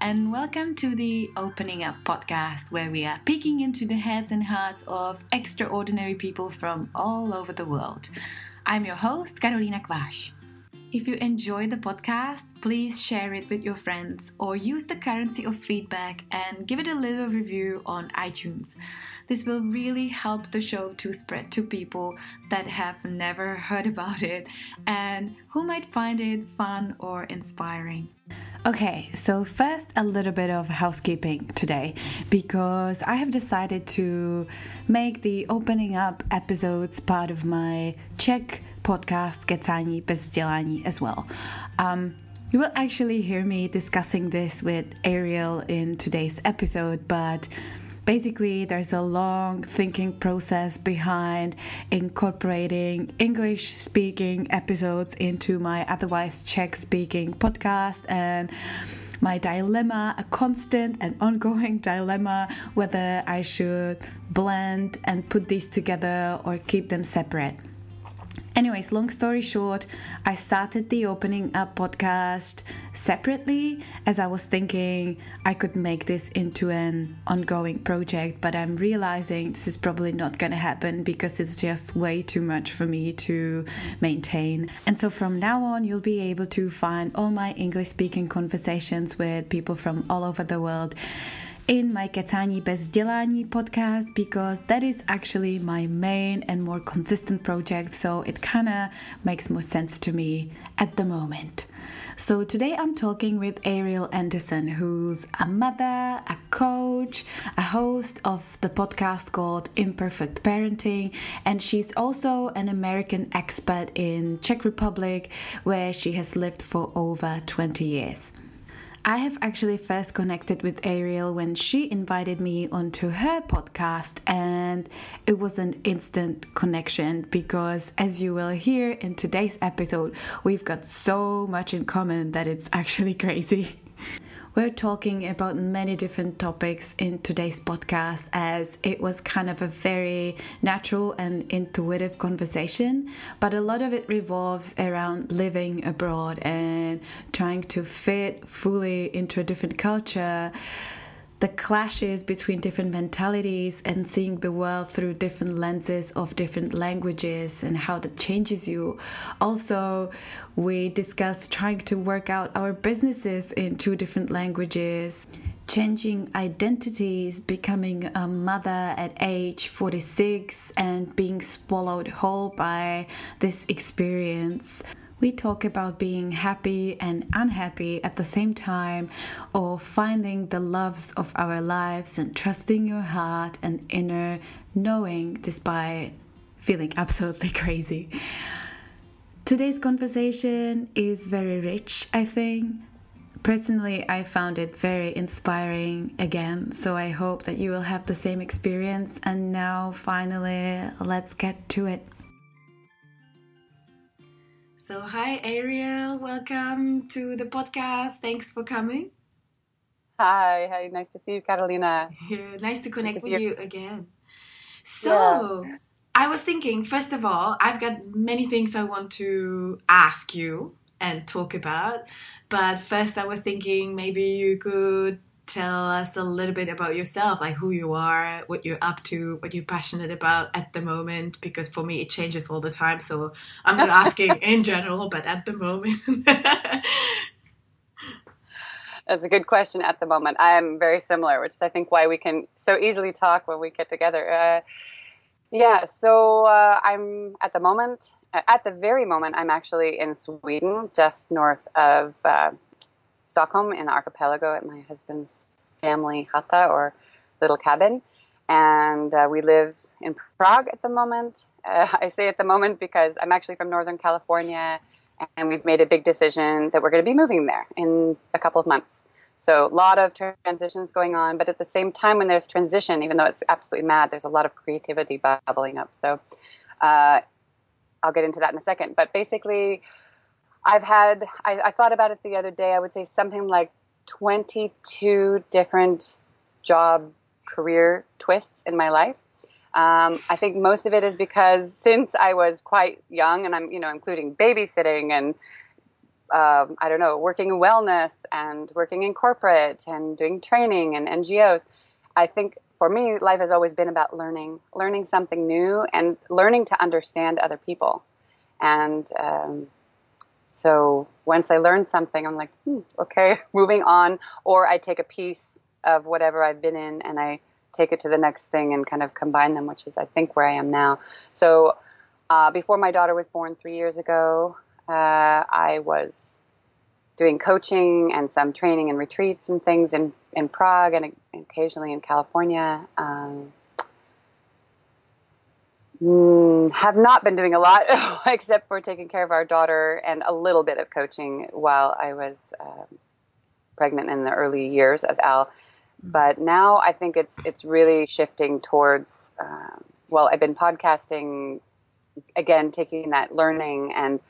and welcome to the Opening Up podcast, where we are peeking into the heads and hearts of extraordinary people from all over the world. I'm your host, Carolina Quash. If you enjoy the podcast, please share it with your friends or use the currency of feedback and give it a little review on iTunes. This will really help the show to spread to people that have never heard about it and who might find it fun or inspiring. Okay, so first a little bit of housekeeping today because I have decided to make the opening up episodes part of my Czech podcast Kecání bez vzdělání as well. Um, you will actually hear me discussing this with Ariel in today's episode, but basically there's a long thinking process behind incorporating english speaking episodes into my otherwise czech speaking podcast and my dilemma, a constant and ongoing dilemma whether I should blend and put these together or keep them separate. Anyways, long story short, I started the opening up podcast separately as I was thinking I could make this into an ongoing project, but I'm realizing this is probably not going to happen because it's just way too much for me to maintain. And so from now on, you'll be able to find all my English speaking conversations with people from all over the world in my Kecání bez vzdělání podcast because that is actually my main and more consistent project, so it kind of makes more sense to me at the moment. So today I'm talking with Ariel Anderson, who's a mother, a coach, a host of the podcast called Imperfect Parenting, and she's also an American expert in Czech Republic where she has lived for over 20 years. I have actually first connected with Ariel when she invited me onto her podcast, and it was an instant connection because, as you will hear in today's episode, we've got so much in common that it's actually crazy. We're talking about many different topics in today's podcast as it was kind of a very natural and intuitive conversation, but a lot of it revolves around living abroad and trying to fit fully into a different culture the clashes between different mentalities and seeing the world through different lenses of different languages and how that changes you. Also, we discussed trying to work out our businesses in two different languages. Changing identities, becoming a mother at age 46, and being swallowed whole by this experience we talk about being happy and unhappy at the same time, or finding the loves of our lives and trusting your heart and inner knowing despite feeling absolutely crazy. Today's conversation is very rich, I think. Personally, I found it very inspiring again, so I hope that you will have the same experience. And now, finally, let's get to it. So, hi, Ariel. Welcome to the podcast. Thanks for coming. Hi, hi. Nice to see you, Carolina. Yeah, nice to connect with you again. So, yeah. I was thinking, first of all, I've got many things I want to ask you and talk about. But first, I was thinking maybe you could tell us a little bit about yourself, like who you are, what you're up to, what you're passionate about at the moment? Because for me, it changes all the time. So I'm not asking in general, but at the moment. That's a good question at the moment. I'm very similar, which is, I think, why we can so easily talk when we get together. Uh, yeah, so uh, I'm at the moment, at the very moment, I'm actually in Sweden, just north of uh, Stockholm in the archipelago at my husband's family hata or little cabin. And uh, we live in Prague at the moment. Uh, I say at the moment because I'm actually from Northern California and we've made a big decision that we're going to be moving there in a couple of months. So a lot of transitions going on, but at the same time, when there's transition, even though it's absolutely mad, there's a lot of creativity bubbling up. So uh, I'll get into that in a second. But basically, I've had, I, I thought about it the other day, I would say something like 22 different job career twists in my life. Um, I think most of it is because since I was quite young, and I'm, you know, including babysitting and um, I don't know, working in wellness and working in corporate and doing training and NGOs. I think for me, life has always been about learning, learning something new and learning to understand other people. And um, so once I learn something, I'm like, hmm, okay, moving on. Or I take a piece of whatever I've been in and I take it to the next thing and kind of combine them, which is, I think, where I am now. So uh, before my daughter was born three years ago, uh, I was doing coaching and some training and retreats and things in, in Prague and occasionally in California. Um, mm, have not been doing a lot except for taking care of our daughter and a little bit of coaching while I was um, pregnant in the early years of Al. But now I think it's it's really shifting towards. Um, well, I've been podcasting again, taking that learning and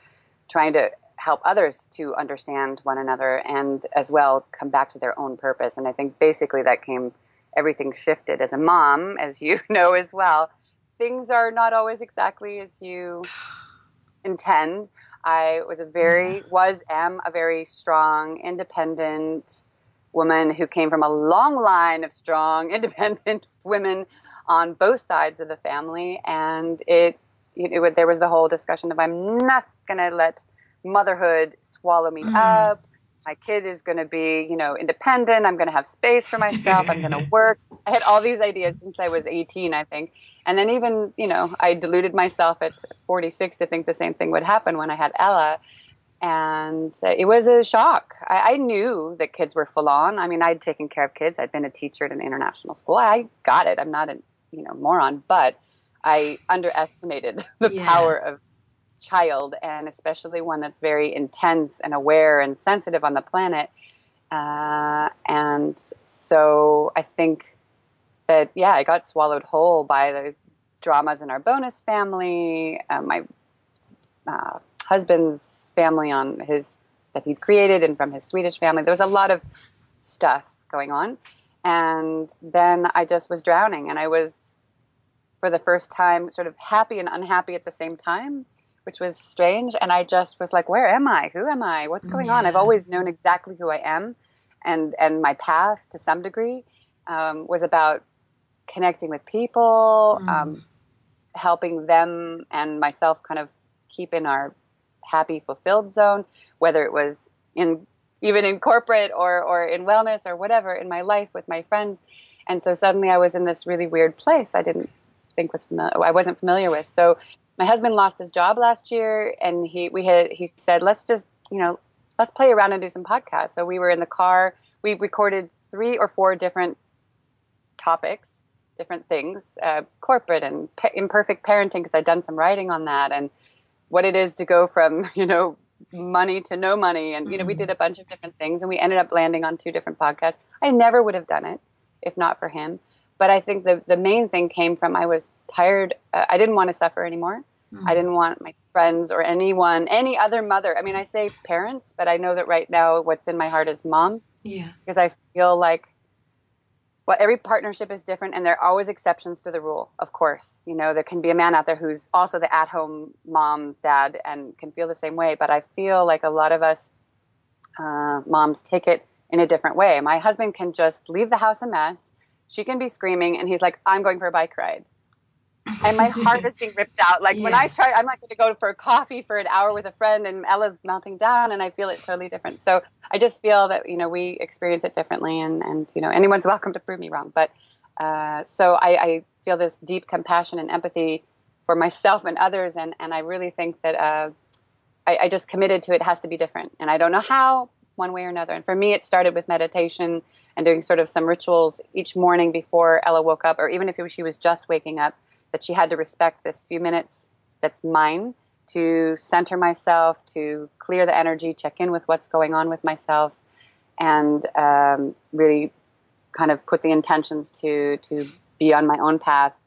trying to help others to understand one another and as well come back to their own purpose. And I think basically that came, everything shifted as a mom, as you know as well. Things are not always exactly as you intend. I was a very, was, am a very strong, independent woman who came from a long line of strong, independent women on both sides of the family. And it, it, it there was the whole discussion of I'm not going to let motherhood swallow me mm. up. My kid is going to be, you know, independent. I'm going to have space for myself. I'm going to work. I had all these ideas since I was 18, I think. And then even, you know, I deluded myself at 46 to think the same thing would happen when I had Ella. And it was a shock. I, I knew that kids were full on. I mean, I'd taken care of kids. I'd been a teacher at an international school. I got it. I'm not a, you know, moron, but I underestimated the yeah. power of child, and especially one that's very intense and aware and sensitive on the planet. Uh, and so I think that, yeah, I got swallowed whole by the dramas in our bonus family, uh, my uh, husband's family on his that he'd created, and from his Swedish family. There was a lot of stuff going on. And then I just was drowning, and I was, for the first time, sort of happy and unhappy at the same time which was strange. And I just was like, where am I? Who am I? What's going yeah. on? I've always known exactly who I am. And, and my path to some degree um, was about connecting with people, mm. um, helping them and myself kind of keep in our happy, fulfilled zone, whether it was in even in corporate or, or in wellness or whatever in my life with my friends. And so suddenly I was in this really weird place I didn't think was familiar, I wasn't familiar with. So my husband lost his job last year and he we had he said let's just you know let's play around and do some podcasts. So we were in the car. We recorded three or four different topics different things uh, corporate and imperfect parenting because i'd done some writing on that and what it is to go from you know money to no money. And you know we mm-hmm. did a bunch of different things and we ended up landing on two different podcasts. I never would have done it if not for him but I think the the main thing came from I was tired. Uh, I didn't want to suffer anymore. Mm-hmm. I didn't want my friends or anyone, any other mother. I mean, I say parents, but I know that right now what's in my heart is moms. Yeah. Because I feel like well, every partnership is different, and there are always exceptions to the rule. Of course, you know there can be a man out there who's also the at-home mom, dad, and can feel the same way. But I feel like a lot of us uh, moms take it in a different way. My husband can just leave the house a mess she can be screaming, and he's like, I'm going for a bike ride. and my heart is being ripped out. Like yes. when I try, I'm not going to go for a coffee for an hour with a friend, and Ella's melting down, and I feel it totally different. So I just feel that you know we experience it differently, and and you know anyone's welcome to prove me wrong. But uh, so I, I feel this deep compassion and empathy for myself and others, and and I really think that uh, I, I just committed to it has to be different, and I don't know how, one way or another. And for me, it started with meditation and doing sort of some rituals each morning before Ella woke up, or even if she was just waking up, that she had to respect this few minutes that's mine to center myself, to clear the energy, check in with what's going on with myself, and um, really kind of put the intentions to to be on my own path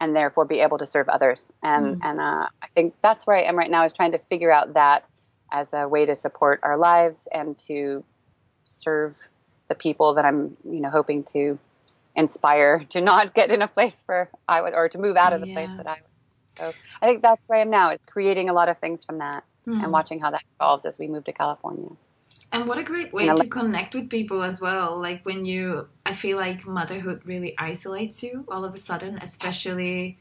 and therefore be able to serve others. And mm. and uh, I think that's where I am right now is trying to figure out that as a way to support our lives and to serve the people that I'm, you know, hoping to inspire to not get in a place where I would, or to move out of the yeah. place that I would. So I think that's where I am now is creating a lot of things from that mm. and hmm. watching how that evolves as we move to California. And what a great way to connect with people as well. Like when you, I feel like motherhood really isolates you all of a sudden, especially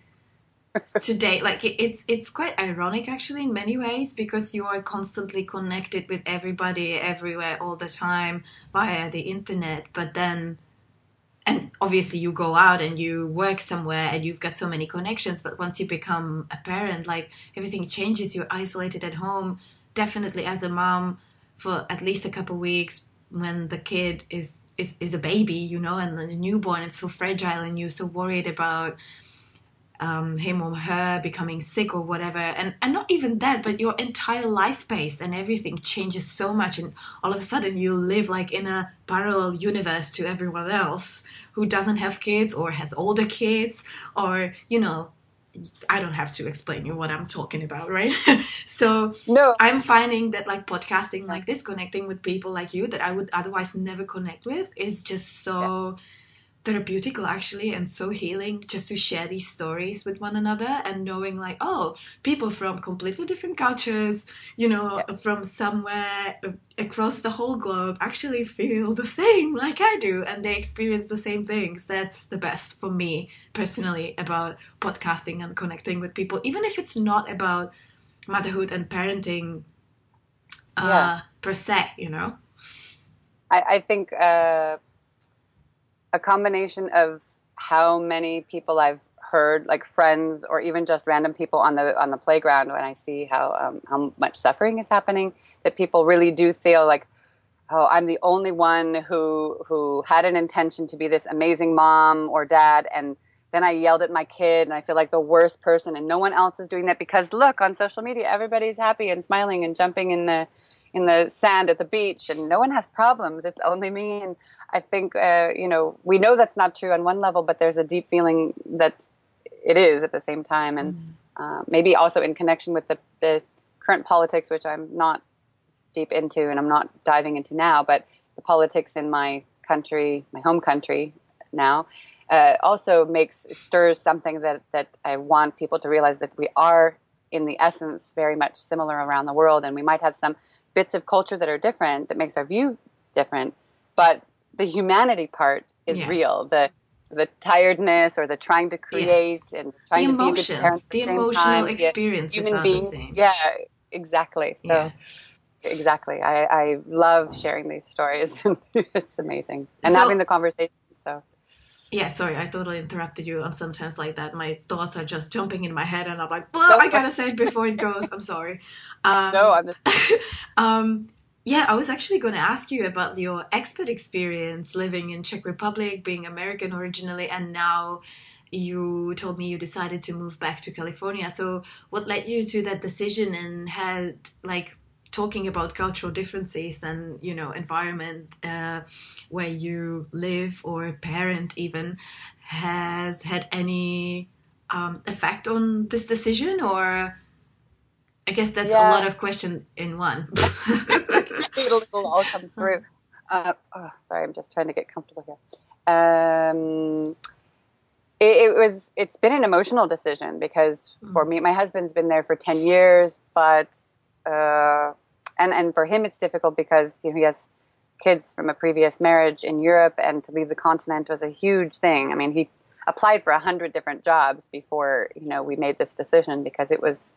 today. Like it's it's quite ironic actually in many ways because you are constantly connected with everybody everywhere all the time via the internet. But then, and obviously you go out and you work somewhere and you've got so many connections. But once you become a parent, like everything changes. You're isolated at home. Definitely as a mom for at least a couple weeks when the kid is is, is a baby, you know, and the newborn, it's so fragile, and you're so worried about um, him or her becoming sick or whatever, and and not even that, but your entire life base and everything changes so much, and all of a sudden you live like in a parallel universe to everyone else who doesn't have kids or has older kids or you know I don't have to explain you what I'm talking about, right? so no. I'm finding that like podcasting like this, connecting with people like you that I would otherwise never connect with is just so yeah. Therapeutical actually and so healing just to share these stories with one another and knowing like, oh, people from completely different cultures, you know, yeah. from somewhere across the whole globe actually feel the same like I do and they experience the same things. That's the best for me personally about podcasting and connecting with people, even if it's not about motherhood and parenting uh, yeah. per se, you know? I, I think uh, a combination of how many people I've heard, like friends or even just random people on the on the playground, when I see how um, how much suffering is happening, that people really do feel like, oh, I'm the only one who who had an intention to be this amazing mom or dad, and then I yelled at my kid, and I feel like the worst person, and no one else is doing that because look on social media, everybody's happy and smiling and jumping in the in the sand at the beach and no one has problems. It's only me and i think uh, you know we know that's not true on one level but there's a deep feeling that it is at the same time, and mm uh, maybe also in connection with the, the current politics, which I'm not deep into and I'm not diving into now, but the politics in my country, my home country now, uh, also makes stirs something that that I want people to realize that we are in the essence very much similar around the world, and we might have some bits of culture that are different that makes our view different, but the humanity part is yeah. real. The the tiredness or the trying to create yes. and trying the to be a good parent. The, the emotional time. experience human being. Yeah, exactly. So yeah. exactly. I, I love sharing these stories. it's amazing. And so, having the conversation. So yeah, sorry, I totally interrupted you. I'm sometimes like that. My thoughts are just jumping in my head, and I'm like, oh, I gotta say it before it goes. I'm sorry. Um, no, I'm. Just... um, yeah, I was actually going to ask you about your expat experience living in Czech Republic, being American originally, and now you told me you decided to move back to California. So, what led you to that decision, and had like talking about cultural differences and you know environment uh, where you live or parent even has had any um, effect on this decision, or I guess that's yeah. a lot of question in one. it'll, it'll all come through. Uh, oh, sorry, I'm just trying to get comfortable here. Um, it, it, was. It's been an emotional decision because mm. for me, my husband's been there for ten years, but uh, and and for him, it's difficult because you know, he has kids from a previous marriage in Europe, and to leave the continent was a huge thing. I mean, he applied for a hundred different jobs before you know we made this decision because it was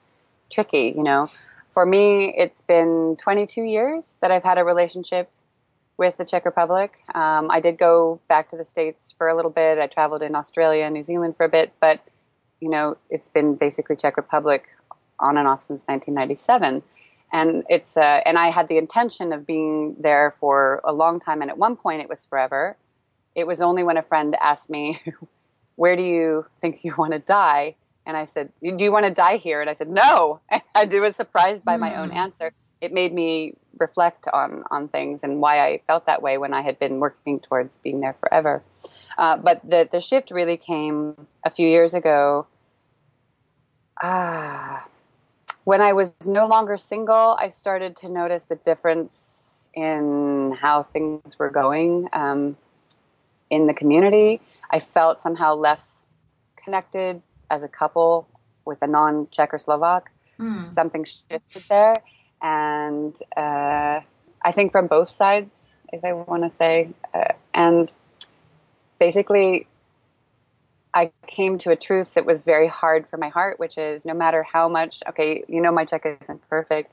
tricky. You know, for me, it's been 22 years that I've had a relationship with the Czech Republic. Um, I did go back to the States for a little bit. I traveled in Australia New Zealand for a bit, but you know, it's been basically Czech Republic on and off since 1997. And it's uh, and I had the intention of being there for a long time, and at one point it was forever. It was only when a friend asked me, "Where do you think you want to die?" And I said, Do you want to die here? And I said, No. And I was surprised by my own hmm. answer. It made me reflect on, on things and why I felt that way when I had been working towards being there forever. Uh, but the, the shift really came a few years ago. Ah, when I was no longer single, I started to notice the difference in how things were going um, in the community. I felt somehow less connected as a couple with a non Czech or Slovak. Mm. Something shifted there. And uh, I think from both sides, if I want to say. Uh, and basically, I came to a truth that was very hard for my heart, which is no matter how much, okay, you know, my Czech isn't perfect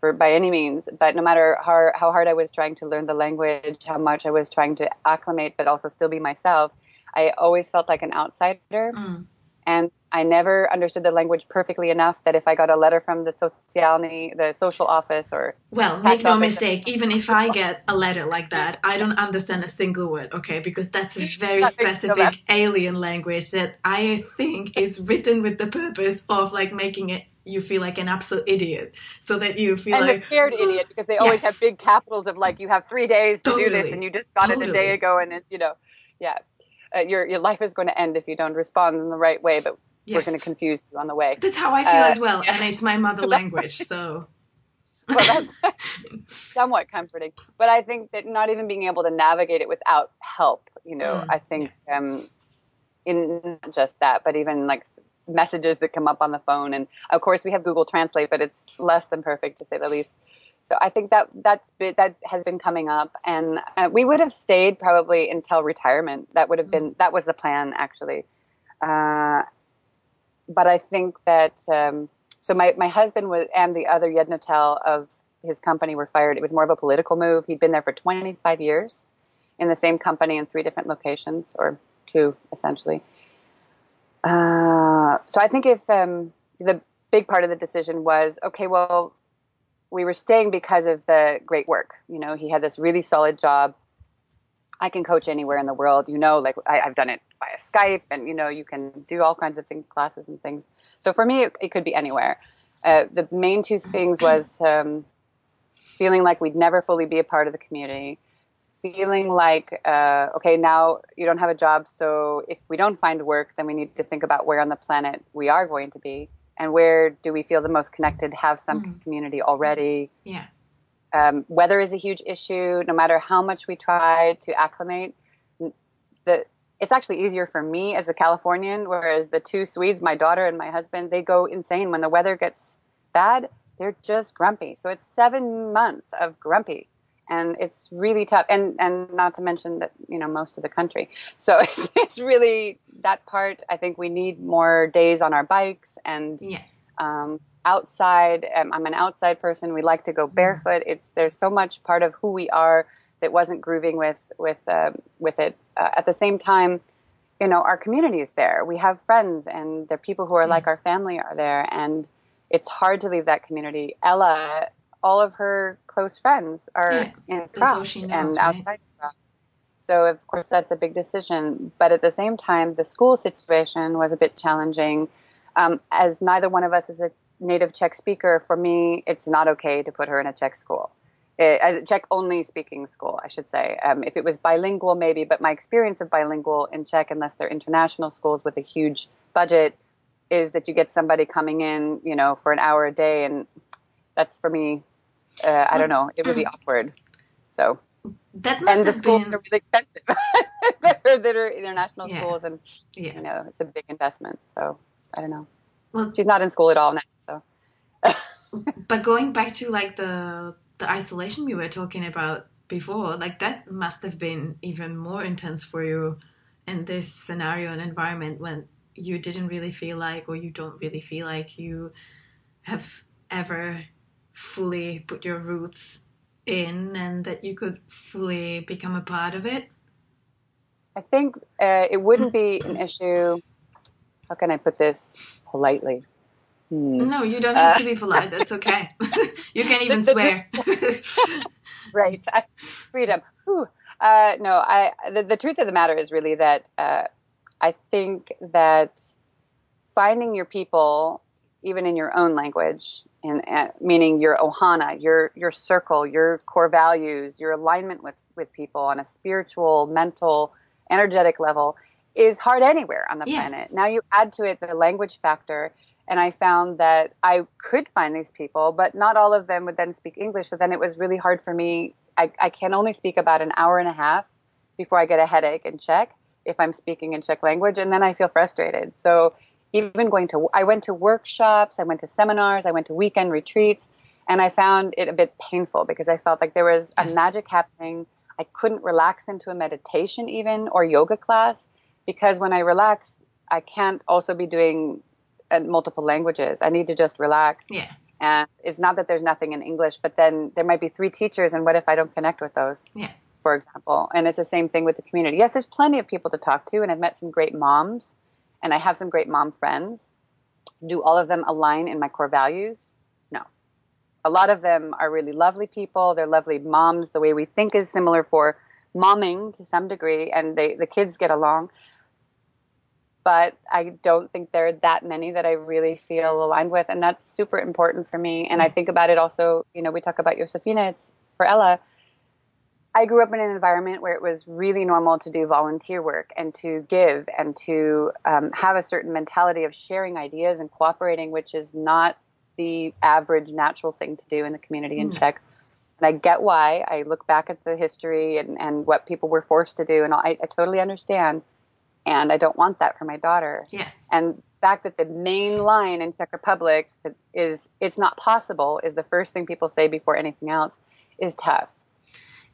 for, by any means, but no matter how, how hard I was trying to learn the language, how much I was trying to acclimate, but also still be myself, I always felt like an outsider. Mm. And I never understood the language perfectly enough that if I got a letter from the socialny, the social office, or well, make no mistake. Even if I get a letter like that, I don't understand a single word. Okay, because that's a very specific alien language that I think is written with the purpose of like making it you feel like an absolute idiot, so that you feel and like a scared idiot because they always yes. have big capitals of like you have three days to totally. do this and you just got totally. it a day ago and it, you know, yeah, uh, your your life is going to end if you don't respond in the right way. But yes. we're going to confuse you on the way. That's how I feel uh, as well, yeah. and it's my mother language, so. well, that's somewhat comforting. But I think that not even being able to navigate it without help, you know, mm. I think um, in not just that, but even like messages that come up on the phone, and of course we have Google Translate, but it's less than perfect to say the least. So I think that that's been, that has been coming up, and uh, we would have stayed probably until retirement. That would have been that was the plan actually. Uh, but I think that um, so my my husband was and the other Jednatel of his company were fired. It was more of a political move. He'd been there for 25 years in the same company in three different locations, or two essentially. Uh, so I think if um, the big part of the decision was okay, well, we were staying because of the great work. You know, he had this really solid job. I can coach anywhere in the world. You know, like I, have done it via Skype, and you know, you can do all kinds of things, classes and things. So for me, it, it could be anywhere. Uh, the main two things was um, feeling like we'd never fully be a part of the community, feeling like uh, okay, now you don't have a job, so if we don't find work, then we need to think about where on the planet we are going to be and where do we feel the most connected, have some mm. community already. Yeah. Um, weather is a huge issue. No matter how much we try to acclimate, the it's actually easier for me as a Californian, whereas the two Swedes, my daughter and my husband, they go insane when the weather gets bad. They're just grumpy. So it's seven months of grumpy, and it's really tough. And and not to mention that you know most of the country. So it's, it's really that part. I think we need more days on our bikes and yeah. um, outside. Um, I'm an outside person. We like to go mm-hmm. barefoot. It's there's so much part of who we are that wasn't grooving with with uh, with it. Uh, at the same time, you know, our community is there. We have friends, and the people who are like our family are there, and it's hard to leave that community. Ella, all of her close friends are yeah, in Prague and right? outside Prague. So of course that's a big decision. But at the same time, the school situation was a bit challenging um, as neither one of us is a native Czech speaker, for me, it's not okay to put her in a Czech school. It, a Czech only speaking school, I should say. Um, if it was bilingual, maybe, but my experience of bilingual in Czech, unless they're international schools with a huge budget, is that you get somebody coming in, you know, for an hour a day, and that's for me. Uh, I don't know. It would be awkward. So that must and the schools been... are really expensive. that, are, that are international yeah. schools, and yeah. you know, it's a big investment. So I don't know. Well, she's not in school at all now. So. but going back to like the the isolation we were talking about before, like that must have been even more intense for you in this scenario and environment when you didn't really feel like, or you don't really feel like you have ever fully put your roots in and that you could fully become a part of it? I think uh, it wouldn't be an issue how can I put this politely? Hmm. No, you don't have uh, to be polite. That's okay. you can even swear. right. freedom. Uh, no, I. The, the, truth of the matter is really that uh, I think that finding your people, even in your own language, and uh, meaning your ohana, your your circle, your core values, your alignment with with people on a spiritual, mental, energetic level, is hard anywhere on the yes. planet. Now you add to it the language factor, and I found that I could find these people, but not all of them would then speak English. So then it was really hard for me. I, I can only speak about an hour and a half before I get a headache in Czech if I'm speaking in Czech language, and then I feel frustrated. So even going to I went to workshops, I went to seminars, I went to weekend retreats, and I found it a bit painful because I felt like there was a magic happening. I couldn't relax into a meditation even or yoga class because when I relax, I can't also be doing uh, multiple languages. I need to just relax. Yeah. And it's not that there's nothing in English, but then there might be three teachers, and what if I don't connect with those? Yeah. For example, and it's the same thing with the community. Yes, there's plenty of people to talk to, and I've met some great moms, and I have some great mom friends. Do all of them align in my core values? No. A lot of them are really lovely people. They're lovely moms. The way we think is similar for momming to some degree, and they the kids get along but I don't think there are that many that I really feel aligned with, and that's super important for me. And I mm. think about it also, you know, we talk about Josefina, it's for Ella. I grew up in an environment where it was really normal to do volunteer work and to give and to um, have a certain mentality of sharing ideas and cooperating, which is not the average natural thing to do in the community in mm. Czech. And I get why. I look back at the history and, and what people were forced to do, and I, I totally understand and I don't want that for my daughter. Yes. And the fact that the main line in Czech Republic is "it's not possible" is the first thing people say before anything else is tough.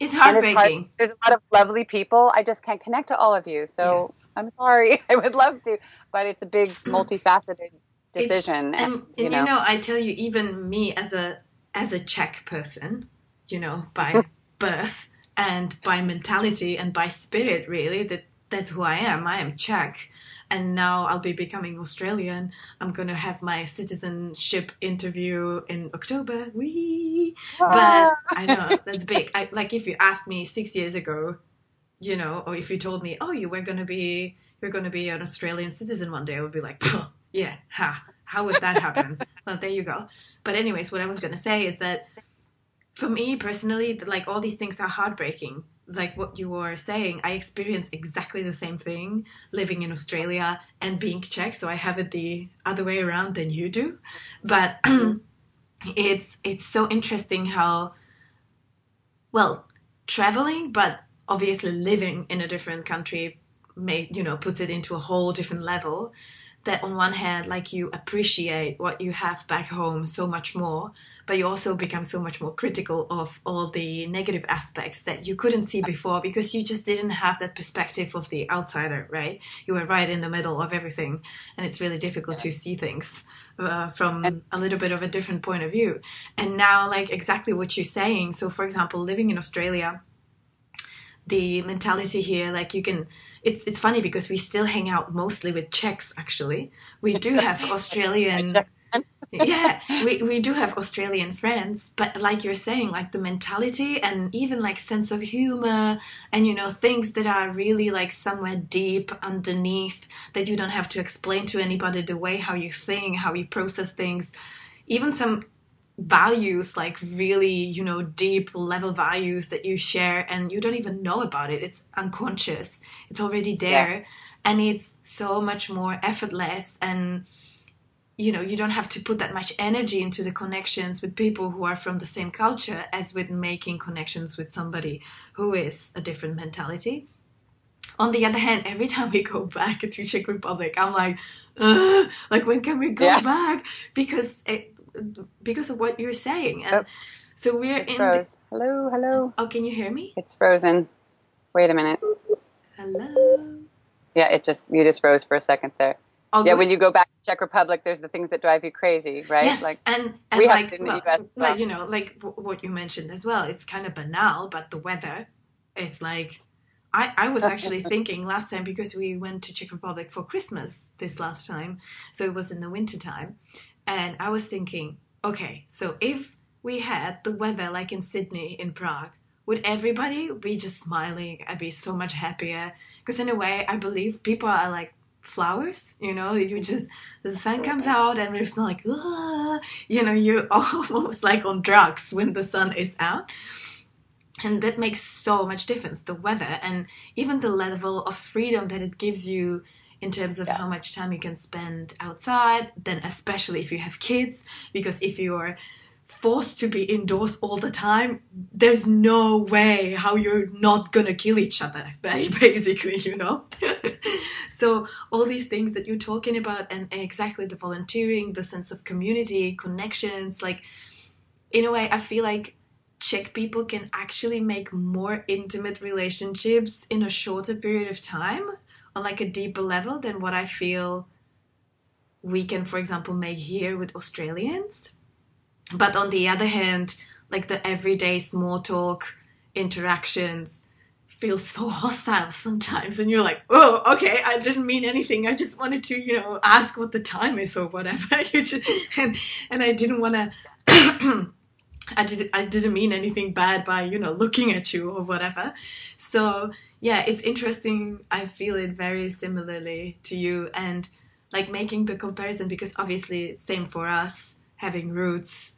It's heartbreaking. It's hard. There's a lot of lovely people. I just can't connect to all of you, so yes. I'm sorry. I would love to, but it's a big, multifaceted decision. and, and, you, know. you know, I tell you, even me as a as a Czech person, you know, by birth and by mentality and by spirit, really, that that's who I am. I am Czech. And now I'll be becoming Australian. I'm to have my citizenship interview in October. Wee! But ah. I know that's big. I, like if you asked me six years ago, you know, or if you told me, oh, you were to be, you're to be an Australian citizen one day, I would be like, yeah, ha, how would that happen? well, there you go. But anyways, what I was to say is that for me personally, like all these things are heartbreaking like what you were saying, I experience exactly the same thing living in Australia and being Czech. So I have it the other way around than you do. But it's it's so interesting how well traveling, but obviously living in a different country, may you know puts it into a whole different level. That on one hand, like you appreciate what you have back home so much more, but you also become so much more critical of all the negative aspects that you couldn't see before because you just didn't have that perspective of the outsider, right? You were right in the middle of everything, and it's really difficult to see things uh, from a little bit of a different point of view. And now, like exactly what you're saying. So, for example, living in Australia the mentality here like you can it's it's funny because we still hang out mostly with czechs actually. We do have australian yeah, we, we do have Australian friends, but like you're saying, like the mentality and even like sense of humor and you know things that are really like somewhere deep underneath that you don't have to explain to anybody the way how you think, how you process things, even some values like really you know deep level values that you share and you don't even know about it. It's unconscious. It's already there. Yeah. and it's so much more effortless and you know you don't have to put that much energy into the connections with people who are from the same culture as with making connections with somebody who is a different mentality. On the other hand every time we go back to czech republic i'm like like when can we go yeah. back? Because it, because of what you're saying and oh, so we're in froze. The, hello hello oh can you hear me it's frozen wait a minute hello yeah it just you just froze for a second there I'll yeah, when you go back to Czech Republic, there's the things that drive you crazy, right? Yes, like and, and we like, have well, US, well. well, you know, like what you mentioned as well. It's kind of banal, but the weather, it's like I, I was oh. actually thinking last time because we went to Czech Republic for Christmas this last time, so it was in the winter time, and I was thinking, okay, so if we had the weather like in Sydney, in Prague, would everybody be just smiling I'd be so much happier? Because in a way, I believe people are like flowers you know you just the sun comes out and it's not like Ugh! you know you're almost like on drugs when the sun is out and that makes so much difference the weather and even the level of freedom that it gives you in terms of yeah. how much time you can spend outside then especially if you have kids because if you're forced to be indoors all the time, there's no way how you're not gonna kill each other, basically, you know? So all these things that you're talking about, and, and exactly the volunteering, the sense of community, connections, like in a way, I feel like Czech people can actually make more intimate relationships in a shorter period of time on like a deeper level than what I feel we can, for example, make here with Australians. But on the other hand, like the everyday small talk interactions feel so hostile sometimes and you're like oh okay i didn't mean anything i just wanted to you know ask what the time is or whatever just, and and i didn't want to I didn't I didn't mean anything bad by you know looking at you or whatever. So yeah, it's interesting. I feel it very similarly to you and like making the comparison because obviously same for us having roots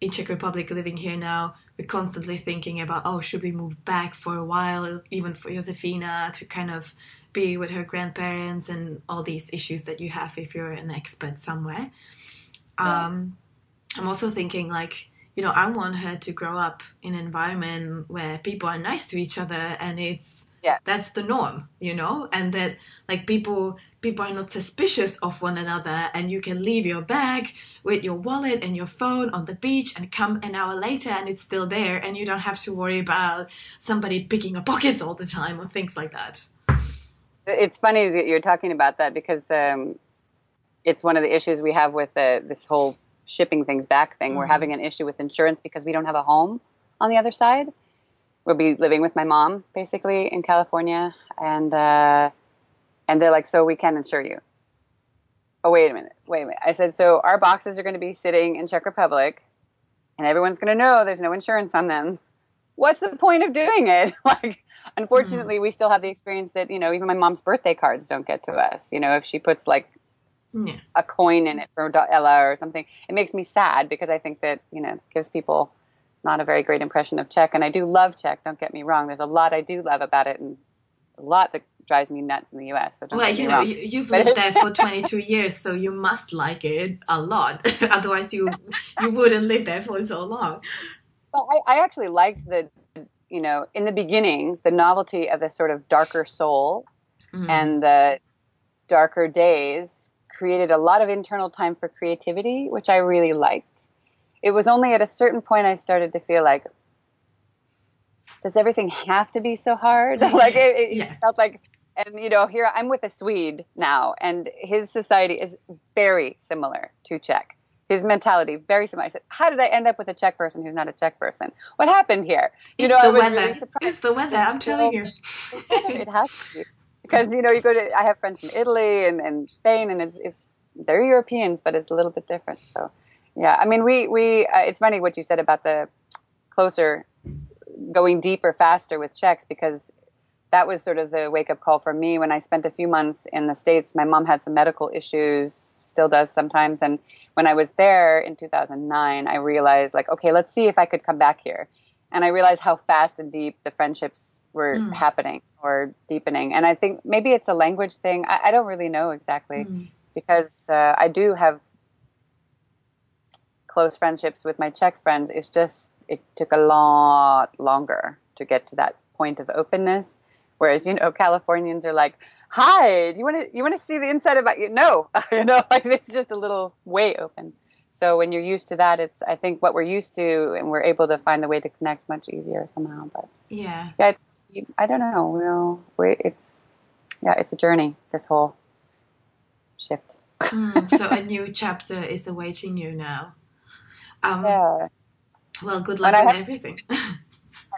in Czech Republic living here now. We're constantly thinking about oh should we move back for a while even for Josefina to kind of be with her grandparents and all these issues that you have if you're an expat somewhere. Yeah. Um, I'm also thinking like you know, I want her to grow up in an environment where people are nice to each other and it's yeah. that's the norm, you know, and that like people people are not suspicious of one another and you can leave your bag with your wallet and your phone on the beach and come an hour later and it's still there and you don't have to worry about somebody picking your pockets all the time or things like that. It's funny that you're talking about that because um, it's one of the issues we have with uh, this whole shipping things back thing. Mm-hmm. We're having an issue with insurance because we don't have a home on the other side. We'll be living with my mom basically in California, and uh, and they're like, so we can insure you. Oh wait a minute, wait a minute. I said, so our boxes are going to be sitting in Czech Republic, and everyone's going to know there's no insurance on them. What's the point of doing it? like, unfortunately, mm-hmm. we still have the experience that you know even my mom's birthday cards don't get to us. You know, if she puts like yeah. a coin in it for Ella or something. It makes me sad because I think that you know gives people not a very great impression of Czech. And I do love Czech. Don't get me wrong. There's a lot I do love about it, and a lot that drives me nuts in the U.S. So well, you know, you, have lived there for 22 years, so you must like it a lot. Otherwise, you you wouldn't live there for so long. Well, I, I actually liked the, you know, in the beginning, the novelty of the sort of darker soul mm. and the darker days created a lot of internal time for creativity, which I really liked. It was only at a certain point I started to feel like, does everything have to be so hard? like it, it yeah. felt like, and you know, here I'm with a Swede now, and his society is very similar to Czech. His mentality very similar. I said, "How did I end up with a Czech person who's not a Czech person? What happened here?" You it's know, the I was weather. Really surprised. It's the weather. I'm telling you. it has to be because you know you go to I have friends from Italy and, and Spain and it's, it's they're Europeans but it's a little bit different so yeah I mean we we uh, it's funny what you said about the closer going deeper faster with Czechs because that was sort of the wake up call for me when I spent a few months in the states my mom had some medical issues still does sometimes and when I was there in 2009 I realized like okay let's see if I could come back here and I realized how fast and deep the friendships were mm. happening or deepening. And I think maybe it's a language thing. I, I don't really know exactly mm. because uh, I do have close friendships with my Czech friends. It's just it took a lot longer to get to that point of openness. Whereas you know Californians are like, "Hi, do you want to you want to see the inside of about you?" No, you know, like it's just a little way open. So when you're used to that, it's I think what we're used to, and we're able to find the way to connect much easier somehow. But yeah, yeah, it's I don't know. You know, it's yeah, it's a journey. This whole shift. mm, so a new chapter is awaiting you now. Um, yeah. Well, good luck with everything. and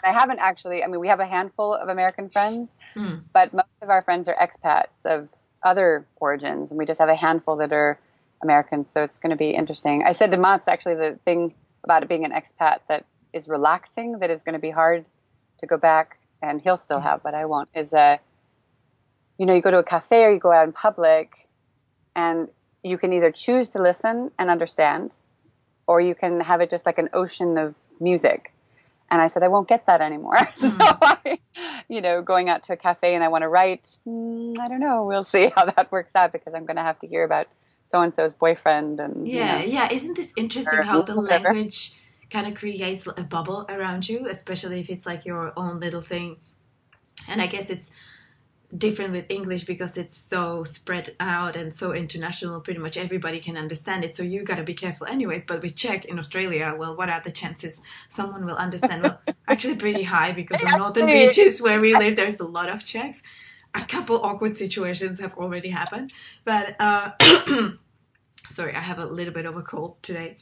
I haven't actually. I mean, we have a handful of American friends, mm. but most of our friends are expats of other origins, and we just have a handful that are Americans. So it's going to be interesting. I said to Mats actually the thing about it being an expat that is relaxing, that is going to be hard to go back and he'll still have, but I won't, is a, you know, you go to a cafe or you go out in public and you can either choose to listen and understand, or you can have it just like an ocean of music. And I said, I won't get that anymore. Mm. so I, you know, going out to a cafe and I want to write, mm, I don't know. We'll see how that works out because I'm going to have to hear about so and so's boyfriend and yeah, you know, yeah. Isn't this interesting how the language kind of creates a bubble around you, especially if it's like your own little thing. And I guess it's different with English because it's so spread out and so international. Pretty much everybody can understand it. So you got to be careful, anyways. But with Czech in Australia, well, what are the chances someone will understand? Well, actually, pretty high because on northern beaches where we live, there's a lot of Czechs. A couple awkward situations have already happened, but. Uh, sorry i have a little bit of a cold today.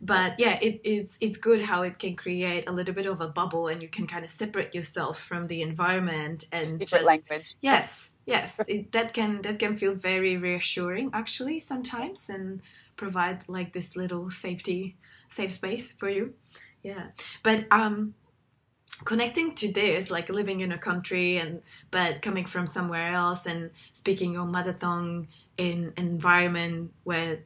But yeah it, it's it's good how it can create a little bit of a bubble and you can kind of separate yourself from the environment and Secret just language. Yes yes. It, that can that can feel very reassuring actually sometimes and provide like this little safety safe space for you. Yeah. But um connecting to this like living in a country and but coming from somewhere else and speaking your mother tongue in an environment where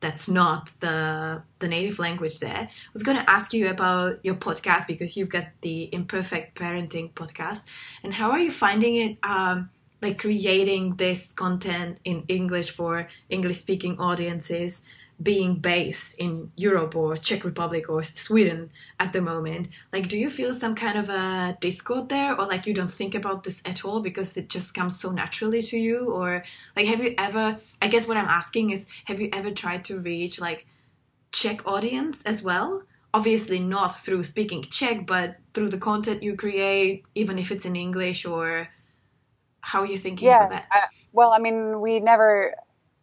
that's not the the native language there. I was going to ask you about your podcast because you've got the imperfect parenting podcast, and how are you finding it? Um, like creating this content in English for English speaking audiences being based in Europe or Czech Republic or Sweden at the moment. Like, do you feel some kind of a discord there, or like you don't think about this at all because it just comes so naturally to you? Or like, have you ever? I guess what I'm asking is, have you ever tried to reach like Czech audience as well? Obviously, not through speaking Czech, but through the content you create, even if it's in English or. How are you thinking yeah, about that? Uh, well, I mean, we never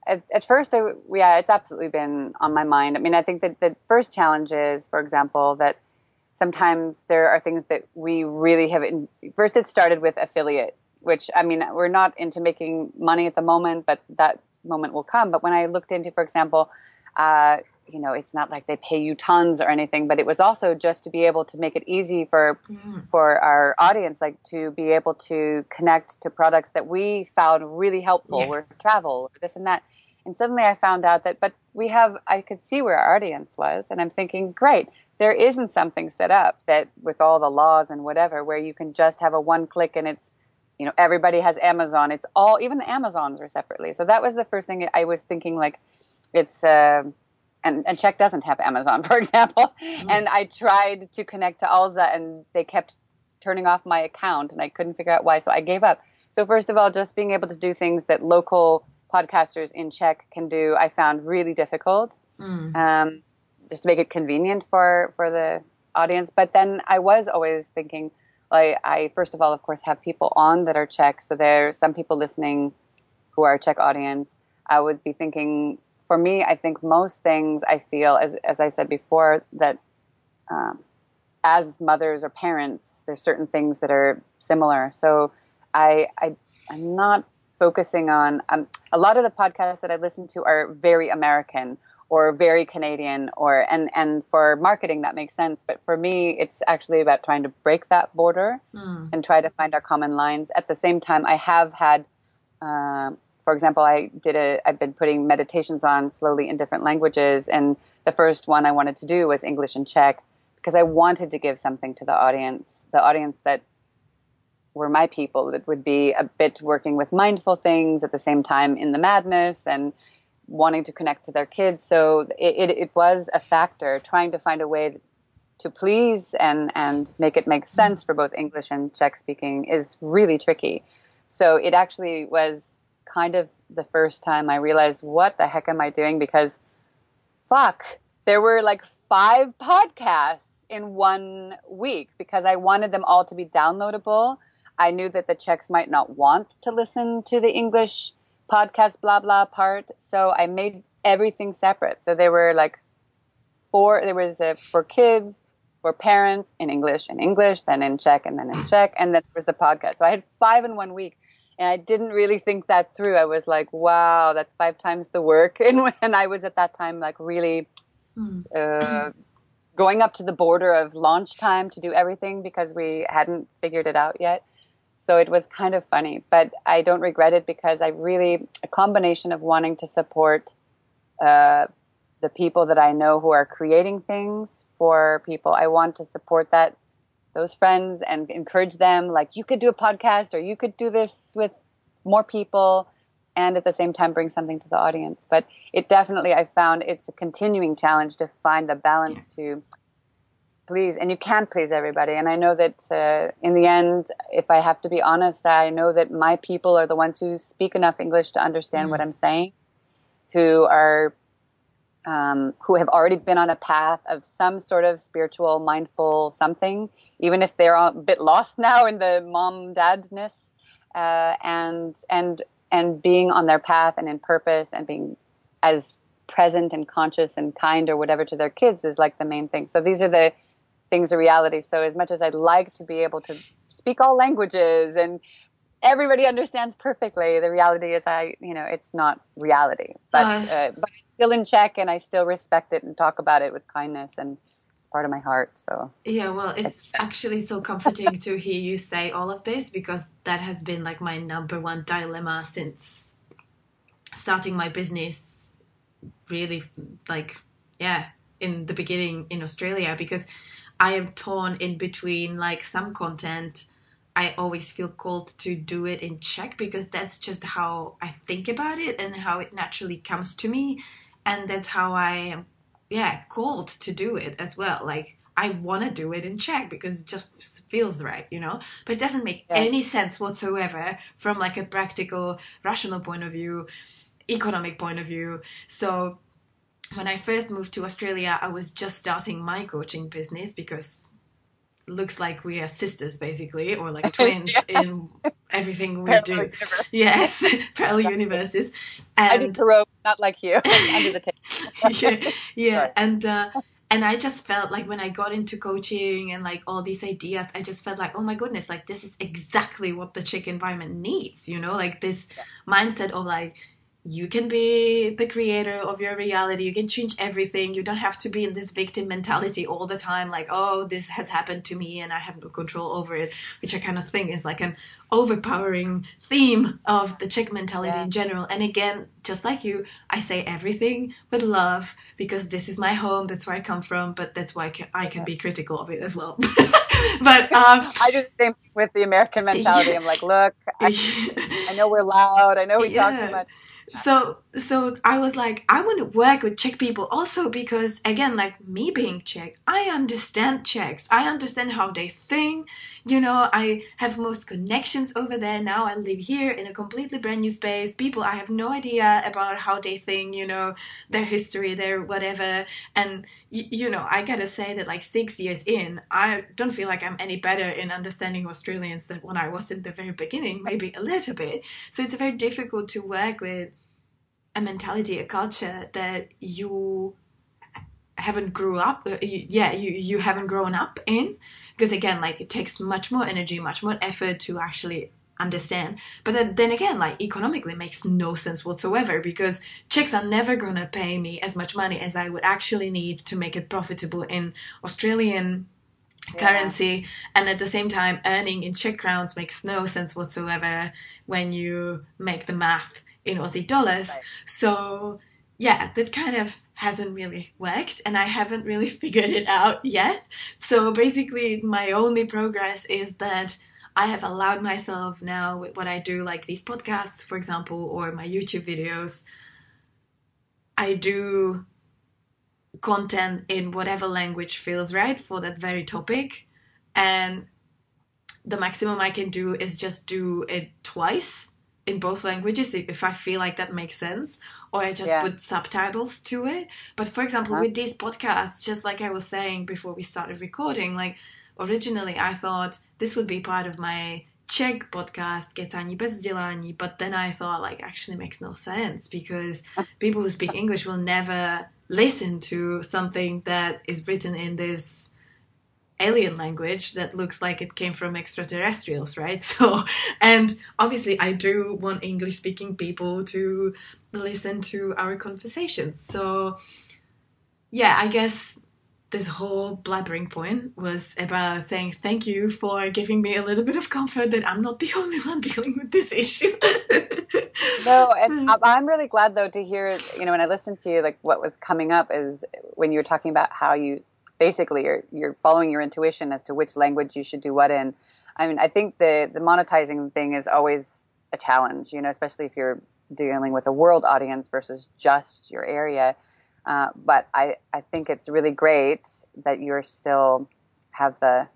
at, at first, I, yeah, it's absolutely been on my mind. I mean, I think that the first challenge is, for example, that sometimes there are things that we really have. In, first, it started with affiliate, which I mean, we're not into making money at the moment, but that moment will come. But when I looked into, for example, uh, you know, it's not like they pay you tons or anything, but it was also just to be able to make it easy for mm. for our audience, like to be able to connect to products that we found really helpful, yeah. or travel, or this and that. And suddenly I found out that, but we have, I could see where our audience was, and I'm thinking, great, there isn't something set up that with all the laws and whatever where you can just have a one click and it's you know everybody has amazon it's all even the amazons are separately so that was the first thing i was thinking like it's uh, and, and Czech doesn't have Amazon, for example. Mm-hmm. And I tried to connect to Alza and they kept turning off my account and I couldn't figure out why. So I gave up. So first of all, just being able to do things that local podcasters in Czech can do, I found really difficult. Mm. Um, just to make it convenient for, for the audience. But then I was always thinking, like, I first of all, of course, have people on that are Czech. So there's some people listening who are Czech audience. I would be thinking, for me, I think most things I feel, as, as I said before, that um, as mothers or parents, there's certain things that are similar. So I, I I'm not focusing on um, a lot of the podcasts that I listen to are very American or very Canadian or and and for marketing that makes sense. But for me, it's actually about trying to break that border mm. and try to find our common lines. At the same time, I have had um, for example, I did a, I've been putting meditations on slowly in different languages. And the first one I wanted to do was English and Czech because I wanted to give something to the audience, the audience that were my people that would be a bit working with mindful things at the same time in the madness and wanting to connect to their kids. So it, it, it was a factor trying to find a way to please and, and make it make sense for both English and Czech speaking is really tricky. So it actually was kind of the first time I realized what the heck am I doing because fuck, there were like five podcasts in one week because I wanted them all to be downloadable. I knew that the Czechs might not want to listen to the English podcast blah blah part, so I made everything separate. So there were like four there was a, for kids, for parents in English in English, then in Czech and then in Czech, and then there was the podcast. So I had five in one week and I didn't really think that through. I was like, wow, that's five times the work. And when I was at that time, like really mm. uh, going up to the border of launch time to do everything because we hadn't figured it out yet. So it was kind of funny, but I don't regret it because I really, a combination of wanting to support uh, the people that I know who are creating things for people. I want to support that those friends and encourage them like you could do a podcast or you could do this with more people and at the same time bring something to the audience but it definitely i found it's a continuing challenge to find the balance yeah. to please, and you can't please everybody. And I know that uh, in the end, if I have to be honest, I know that my people are the ones who speak enough English to understand mm-hmm. what I'm saying, who are um, who have already been on a path of some sort of spiritual, mindful something, even if they're a bit lost now in the mom dadness, uh, and and and being on their path and in purpose and being as present and conscious and kind or whatever to their kids is like the main thing. So these are the things of reality. So as much as I'd like to be able to speak all languages and everybody understands perfectly. The reality is, I you know, it's not reality, but uh, uh, but it's still in check, and I still respect it and talk about it with kindness, and it's part of my heart. So yeah, well, it's actually so comforting to hear you say all of this because that has been like my number one dilemma since starting my business. Really, like yeah, in the beginning in Australia because I am torn in between like some content I always feel called to do it in Czech because that's just how I think about it and how it naturally comes to me. And that's how I am, yeah, called to do it as well. Like, I want to do it in Czech because it just feels right, you know? But it doesn't make yeah. any sense whatsoever from like a practical, rational point of view, economic point of view. So when I first moved to Australia, I was just starting my coaching business because looks like we are sisters basically or like twins yeah. in everything we do universe. yes parallel universes and I rope not like you under the table yeah, yeah. and uh, and I just felt like when I got into coaching and like all these ideas, I just felt like, oh my goodness, like this is exactly what the Czech environment needs, you know, like this yeah. mindset of like, you can be the creator of your reality. You can change everything. You don't have to be in this victim mentality all the time, like, oh, this has happened to me and I have no control over it, which I kind of think is like an overpowering theme of the Czech mentality yeah. in general. And again, just like you, I say everything with love because this is my home. That's where I come from, but that's why I can, I can be critical of it as well. but um, I do the same with the American mentality. Yeah. I'm like, look, I, I, know we're loud. I know we yeah. talk too much so so I was like, I want to work with Czech people also because again, like me being Czech, I understand Czechs. I understand how they think. You know, I have most connections over there. Now I live here in a completely brand new space. People I have no idea about how they think, you know, their history, their whatever. And y- you know, I gotta say that like six years in, I don't feel like I'm any better in understanding Australians than when I was in the very beginning, maybe a little bit. So it's very difficult to work with a mentality, a culture that you haven't grew up uh, yeah you you haven't grown up in. Because again like it takes much more energy much more effort to actually understand. But then, then again like economically makes no sense whatsoever because Czechs are never gonna pay me as much money as I would actually need to make it profitable in Australian yeah. currency. And at the same time earning in Czech crowns makes no sense whatsoever when you make the math in Aussie dollars. Right. So yeah, that kind of hasn't really worked and I haven't really figured it out yet. So basically my only progress is that I have allowed myself now with what I do, like these podcasts, for example, or my YouTube videos, I do content in whatever language feels right for that very topic. And the maximum I can do is just do it twice in both languages if I feel like that makes sense, or I just yeah. put subtitles to it. But for example, huh? with these podcasts, just like I was saying before we started recording, like originally I thought this would be part of my Czech podcast, Kecání bez vzdělání, but then I thought like actually makes no sense because people who speak English will never listen to something that is written in this alien language that looks like it came from extraterrestrials, right? So, and obviously, I do want English speaking people to listen to our conversations. So, yeah, I guess this whole blabbering point was about saying thank you for giving me a little bit of comfort that I'm not the only one dealing with this issue. no, and hmm. I'm really glad though to hear, you know, when I listened to you, like what was coming up is when you were talking about how you basically you're you're following your intuition as to which language you should do what in. I mean, I think the the monetizing thing is always a challenge, you know, especially if you're dealing with a world audience versus just your area. Uh, but I, I think it's really great that you're still have the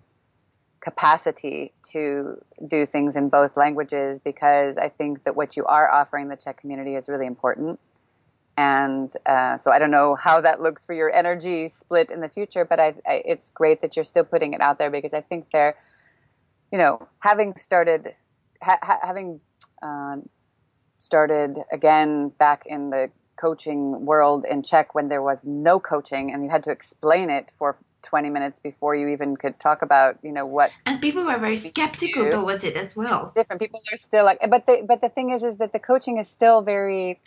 capacity to do things in both languages because I think that what you are offering the Czech community is really important. And uh, so I don't know how that looks for your energy split in the future, but I, I, it's great that you're still putting it out there because I think they're, you know, having started, ha- having uh, started again back in the coaching world in Czech when there was no coaching and you had to explain it for 20 minutes before you even could talk about you know what and people were very skeptical towards it as well. Different people are still like but the but the thing is is that the coaching is still very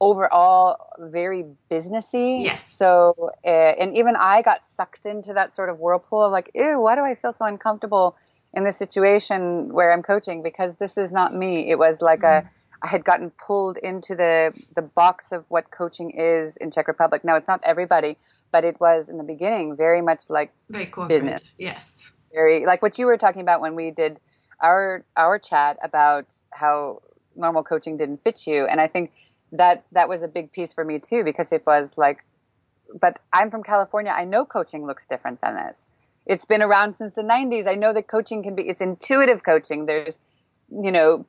overall very businessy yes so uh, and even i got sucked into that sort of whirlpool of like ew why do i feel so uncomfortable in this situation where i'm coaching because this is not me it was like mm. a I had gotten pulled into the the box of what coaching is in Czech Republic. Now it's not everybody, but it was in the beginning very much like very corporate. business. Yes. Very like what you were talking about when we did our our chat about how normal coaching didn't fit you, and I think that that was a big piece for me too because it was like, but I'm from California. I know coaching looks different than this. It's been around since the 90s. I know that coaching can be. It's intuitive coaching. There's, you know,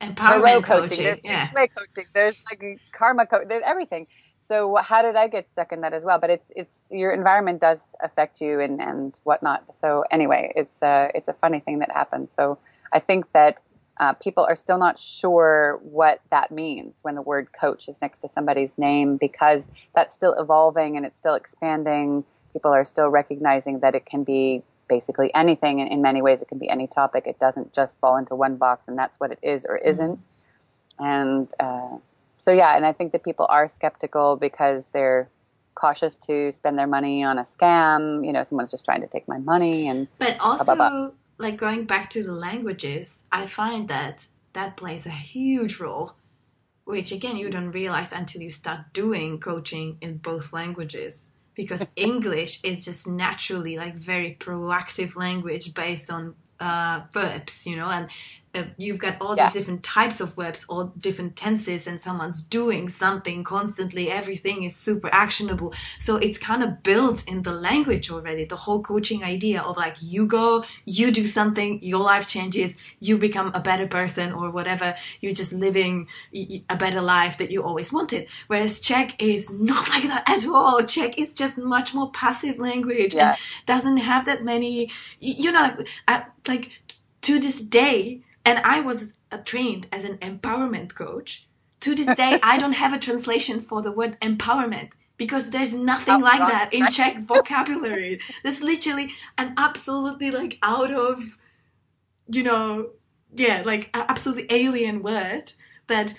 empowerment coaching. coaching. There's yeah. coaching. There's like karma coaching. There's everything so how did I get stuck in that as well? But it's it's your environment does affect you and and whatnot. So anyway, it's a it's a funny thing that happens. So I think that uh, people are still not sure what that means when the word coach is next to somebody's name because that's still evolving and it's still expanding. People are still recognizing that it can be basically anything. In many ways, it can be any topic. It doesn't just fall into one box, and that's what it is or isn't. And uh, so yeah, and I think that people are skeptical because they're cautious to spend their money on a scam. You know, someone's just trying to take my money and. But also, blah, blah, blah. Like going back to the languages, I find that that plays a huge role, which again you don't realize until you start doing coaching in both languages. Because English is just naturally like very proactive language based on uh, verbs, you know, and uh, you've got all yeah. these different types of verbs, all different tenses, and someone's doing something constantly. Everything is super actionable. So it's kind of built in the language already. The whole coaching idea of like, you go, you do something, your life changes, you become a better person or whatever. You're just living a better life that you always wanted. Whereas Czech is not like that at all. Czech is just much more passive language yeah. and doesn't have that many, you know, like, like to this day, and I was uh, trained as an empowerment coach. To this day, I don't have a translation for the word empowerment because there's nothing like that in Czech vocabulary. There's literally an absolutely like out of, you know, yeah, like absolutely alien word that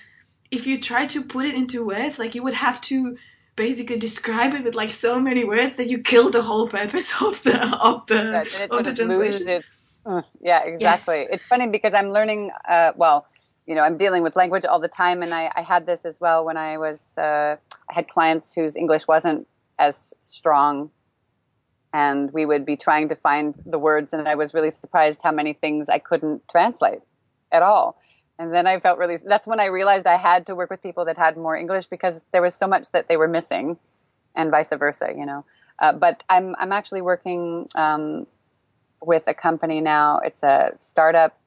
if you try to put it into words, like you would have to basically describe it with like so many words that you kill the whole purpose of the of the of the translation. Mm, yeah, exactly. Yes. It's funny because I'm learning. Uh, well, you know, I'm dealing with language all the time, and I, I had this as well when I was. Uh, I had clients whose English wasn't as strong, and we would be trying to find the words, and I was really surprised how many things I couldn't translate at all. And then I felt really. That's when I realized I had to work with people that had more English because there was so much that they were missing, and vice versa. You know. Uh, but I'm I'm actually working um, with a company now. It's a startup.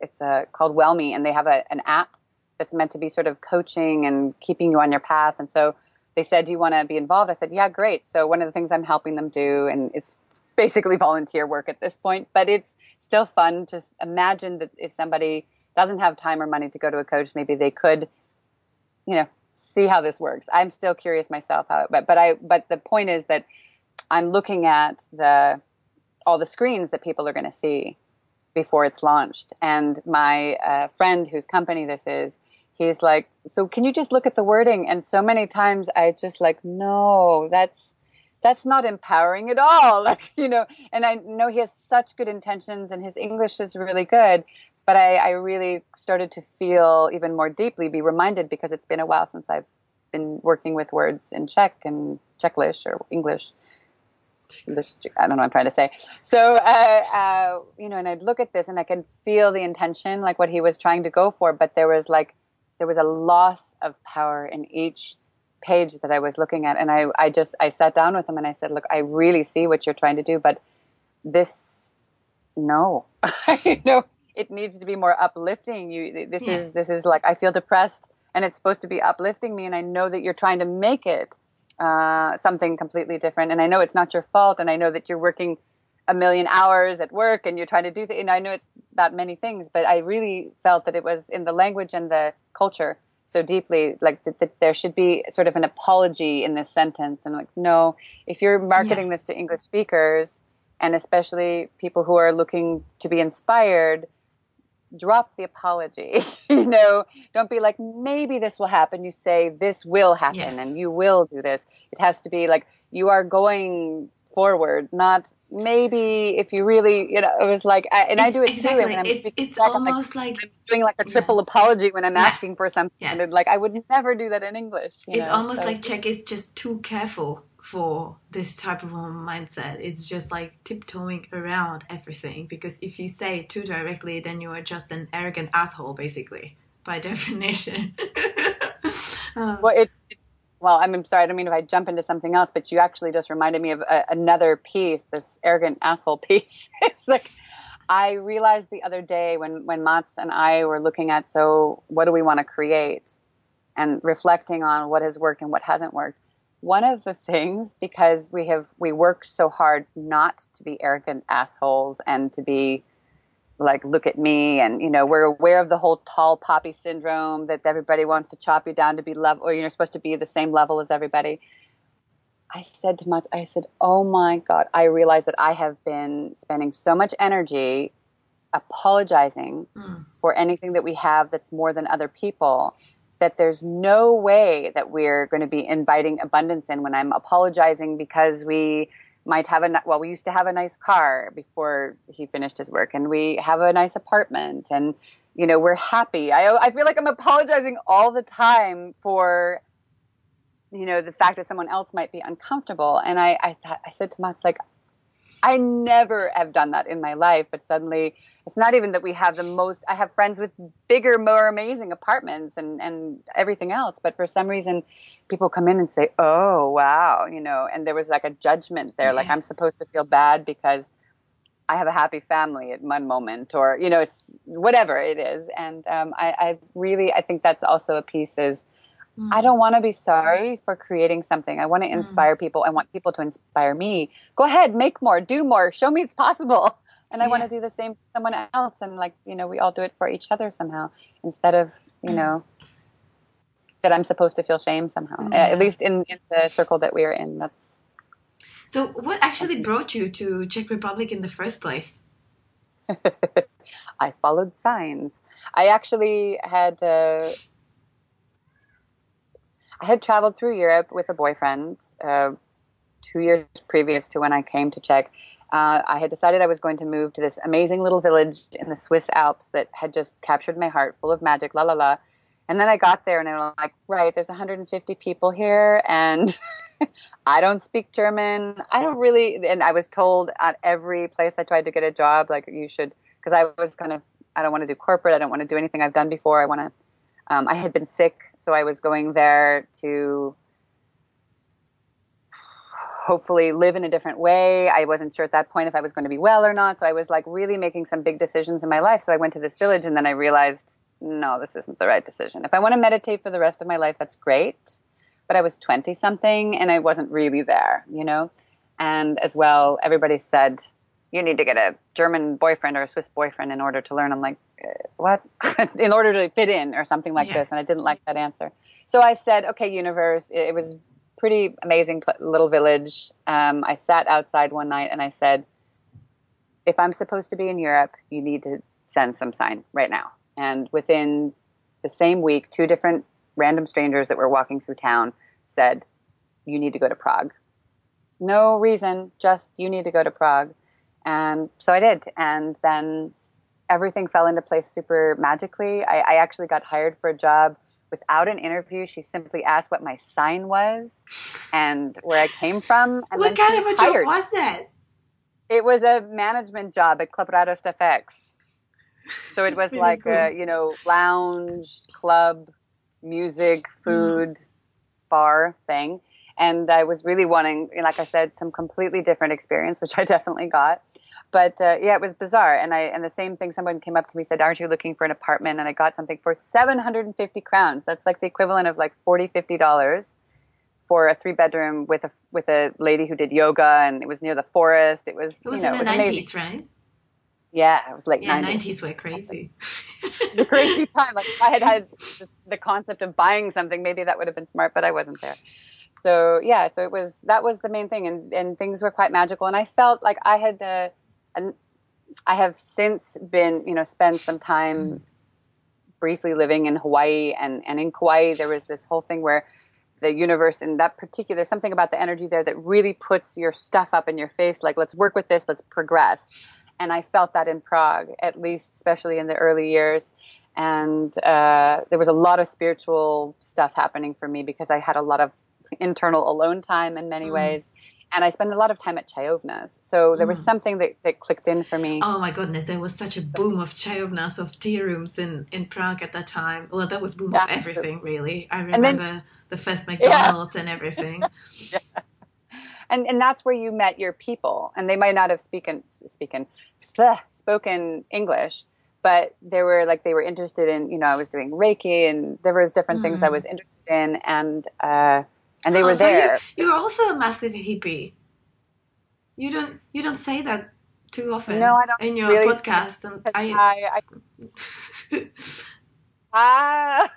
It's a, called WellMe, and they have a, an app that's meant to be sort of coaching and keeping you on your path. And so they said, "Do you want to be involved?" I said, "Yeah, great." So one of the things I'm helping them do, and it's basically volunteer work at this point, but it's still fun to imagine that if somebody doesn't have time or money to go to a coach, maybe they could, you know, see how this works. I'm still curious myself how, it, but but I but the point is that I'm looking at the all the screens that people are going to see before it's launched. And my uh, friend whose company this is, he's like, "So can you just look at the wording?" And so many times I just like, "No, that's that's not empowering at all." Like, you know, and I know he has such good intentions and his English is really good, but I, I really started to feel even more deeply, be reminded because it's been a while since I've been working with words in Czech and Czechlish or English this I don't know what I'm trying to say. So, uh, uh, you know, and I'd look at this and I could feel the intention, like what he was trying to go for, but there was like, there was a loss of power in each page that I was looking at. And I, I just, I sat down with him and I said, look, I really see what you're trying to do, but this, no, you know, it needs to be more uplifting. You, this yeah. is, this is like, I feel depressed and it's supposed to be uplifting me. And I know that you're trying to make it uh, something completely different. And I know it's not your fault. And I know that you're working a million hours at work and you're trying to do things. And I know it's that many things, but I really felt that it was in the language and the culture so deeply, like that, that there should be sort of an apology in this sentence. And like, no, if you're marketing yeah. this to English speakers and especially people who are looking to be inspired, drop the apology. you know, don't be like, maybe this will happen. You say, this will happen yes. and you will do this. It has to be like, you are going forward, not maybe if you really, you know, it was like, I, and it's, I do it exactly. too. And I'm it's, it's back, almost like, like, I'm doing like a triple yeah. apology when I'm yeah. asking for something. Yeah. And like, I would never do that in English. it's know? almost so. like Czech is just too careful for this type of mindset. It's just like tiptoeing around everything because if you say too directly, then you are just an arrogant asshole, basically, by definition. um, well, it, it well, I'm sorry, I don't mean if I jump into something else, but you actually just reminded me of a, another piece, this arrogant asshole piece. it's like, I realized the other day when, when Mats and I were looking at, so what do we want to create and reflecting on what has worked and what hasn't worked. One of the things, because we have, we worked so hard not to be arrogant assholes and to be like look at me and you know we're aware of the whole tall poppy syndrome that everybody wants to chop you down to be level or you're supposed to be the same level as everybody i said to my i said oh my god i realized that i have been spending so much energy apologizing mm. for anything that we have that's more than other people that there's no way that we're going to be inviting abundance in when i'm apologizing because we might have a well we used to have a nice car before he finished his work and we have a nice apartment and you know we're happy. I i feel like i'm apologizing all the time for you know the fact that someone else might be uncomfortable and i i thought i said to myself like I never have done that in my life, but suddenly it's not even that we have the most. I have friends with bigger, more amazing apartments and and everything else, but for some reason, people come in and say, "Oh, wow," you know, and there was like a judgment there, yeah. like I'm supposed to feel bad because I have a happy family at one moment, or you know, it's whatever it is, and um, I, I really I think that's also a piece is Mm. I don't want to be sorry for creating something. I want to mm. inspire mm. people. I want people to inspire me. Go ahead, make more, do more, show me it's possible. And I yeah. want to do the same for someone else. And like, you know, we all do it for each other somehow instead of, you mm. know, that I'm supposed to feel shame somehow. At least in, in the circle that we are in. That's. So, what actually brought you to Czech Republic in the first place? I followed signs. I actually had uh, I had traveled through Europe with a boyfriend uh, two years previous to when I came to Czech. Uh, I had decided I was going to move to this amazing little village in the Swiss Alps that had just captured my heart, full of magic, la la la. And then I got there and I was like, right, there's 150 people here, and I don't speak German. I don't really, and I was told at every place I tried to get a job, like you should, because I was kind of, I don't want to do corporate. I don't want to do anything I've done before. I want to. Um, I had been sick so I was going there to hopefully live in a different way. I wasn't sure at that point if I was going to be well or not. So I was like really making some big decisions in my life. So I went to this village and then I realized, no, this isn't the right decision. If I want to meditate for the rest of my life, that's great. But I was 20 something and I wasn't really there, you know? And as well, everybody said, you need to get a German boyfriend or a Swiss boyfriend in order to learn. I'm like, uh, what? in order to fit in or something like yeah. this. And I didn't like that answer. So I said, okay, universe. It was pretty amazing little village. Um, I sat outside one night and I said, if I'm supposed to be in Europe, you need to send some sign right now. And within the same week, two different random strangers that were walking through town said, you need to go to Prague. No reason, just you need to go to Prague. And so I did. And then everything fell into place super magically. I, I, actually got hired for a job without an interview. She simply asked what my sign was and where I came from. And what kind of a hired. job was that? It was a management job at Club Radost FX. So it was like cool. a, you know, lounge, club, music, mm. food, mm. bar thing. And I was really wanting, like I said, some completely different experience, which I definitely got. but uh, yeah, it was bizarre. And I and the same thing. Someone came up to me said, "Aren't you looking for an apartment?" And I got something for 750 crowns. That's like the equivalent of like 40 50 dollars for a three bedroom with a with a lady who did yoga, and it was near the forest. It was It was you know in the. 90s, right? Yeah, it was late Yeah, 90s. 90s were crazy. the crazy time. Like if I had had the concept of buying something, maybe that would have been smart, but I wasn't there. So yeah, so it was that was the main thing, and and things were quite magical, and I felt like I had, uh, an, I have since been, you know, spent some time briefly living in Hawaii, and and in Kauai there was this whole thing where the universe in that particular there's something about the energy there that really puts your stuff up in your face like let's work with this let's progress. And i felt that in prague at least especially in the early years. And uh, there was a lot of spiritual stuff happening for me because i had a lot of internal alone time in many Mm. ways and i spent a lot of time at chayovnas so there was Mm. something that, that clicked in for me Oh my goodness, there was such a boom of chayovnas, of tea rooms in, in Prague at that time. Well, that was boom of Yeah. everything, really. I then- remember the first McDonald's and everything. and and that's where you met your people and they might not have spoken spoken spoken english but they were like they were interested in you know i was doing reiki and there was different things i Mm. was interested in and uh and they Oh, were so you- there. You're also a massive hippie. You don't you don't say that too often No, I don't in your really podcast, and I, I, I ah.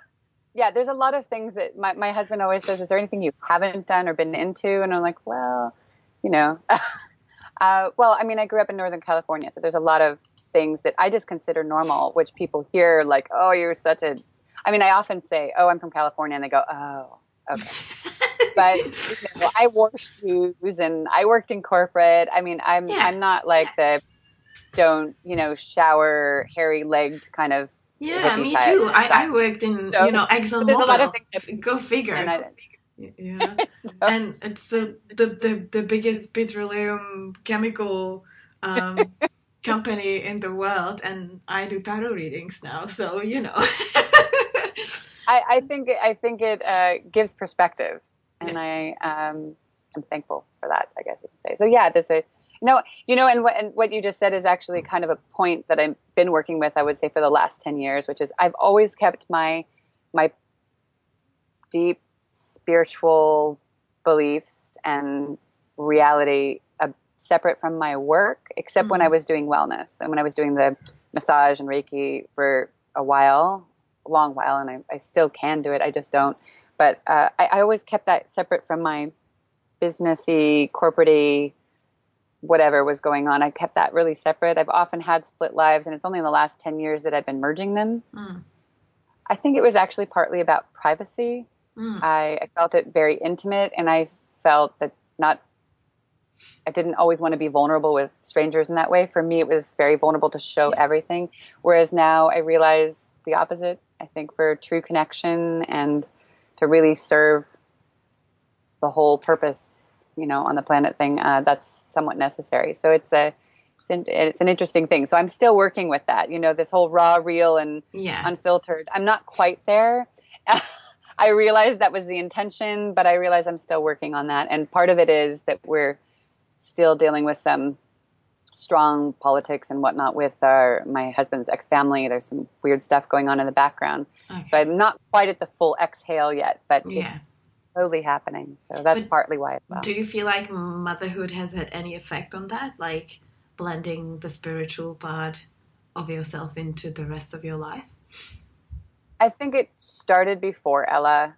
Yeah there's a lot of things that my, my husband always says is there anything you haven't done or been into? And i'm like well you know. Uh, well i mean i grew up in northern california so there's a lot of things that i just consider normal which people hear like oh you're such a i mean i often say oh i'm from california and they go oh okay but you know, i wore shoes and i worked in corporate i mean i'm Yeah. i'm not like the don't you know shower hairy legged kind of yeah, me type. too. I, I worked in So- you know Exxon there's a lot of things Go figure. and yeah. and it's the, the, the, the biggest petroleum chemical um, company in the world, and I do tarot readings now, so you know. I, I think it- I think it uh, gives perspective, and I um, am thankful for that. I guess you could say. So yeah, there's a no, you know, and what and what you just said is actually kind of a point that I've been working with. I would say for the last ten years, which is I've always kept my my deep spiritual beliefs and reality uh, separate from my work, except when Mhm. I was doing wellness and when I was doing the massage and Reiki for a while, long while, and I, I still can do it. I just don't. But uh, I, I always kept that separate from my businessy, corporatey, whatever was going on. I kept that really separate. I've often had split lives, and it's only in the last 10 years that I've been merging them. Mm, I think it was actually partly about privacy. mm. I, I felt it very intimate, and I felt that not. I didn't always want to be vulnerable with strangers in that way. For me, it was very vulnerable to show everything. Whereas now I realize the opposite. I think for true connection and to really serve the whole purpose, you know, on the planet thing, uh, that's somewhat necessary. So it's a it's an, it's an interesting thing. So I'm still working with that. You know, this whole raw, real, and yeah. unfiltered. I'm not quite there. I realize that was the intention, but I realize I'm still working on that. And part of it is that we're still dealing with some strong politics and whatnot with our my husband's ex family. There's some weird stuff going on in the background. Okay. So I'm not quite at the full exhale yet, but Yeah. it's slowly happening. So that's But partly why as well. Do you feel like motherhood has had any effect on that? Like blending the spiritual part of yourself into the rest of your life? I think it started before Ella.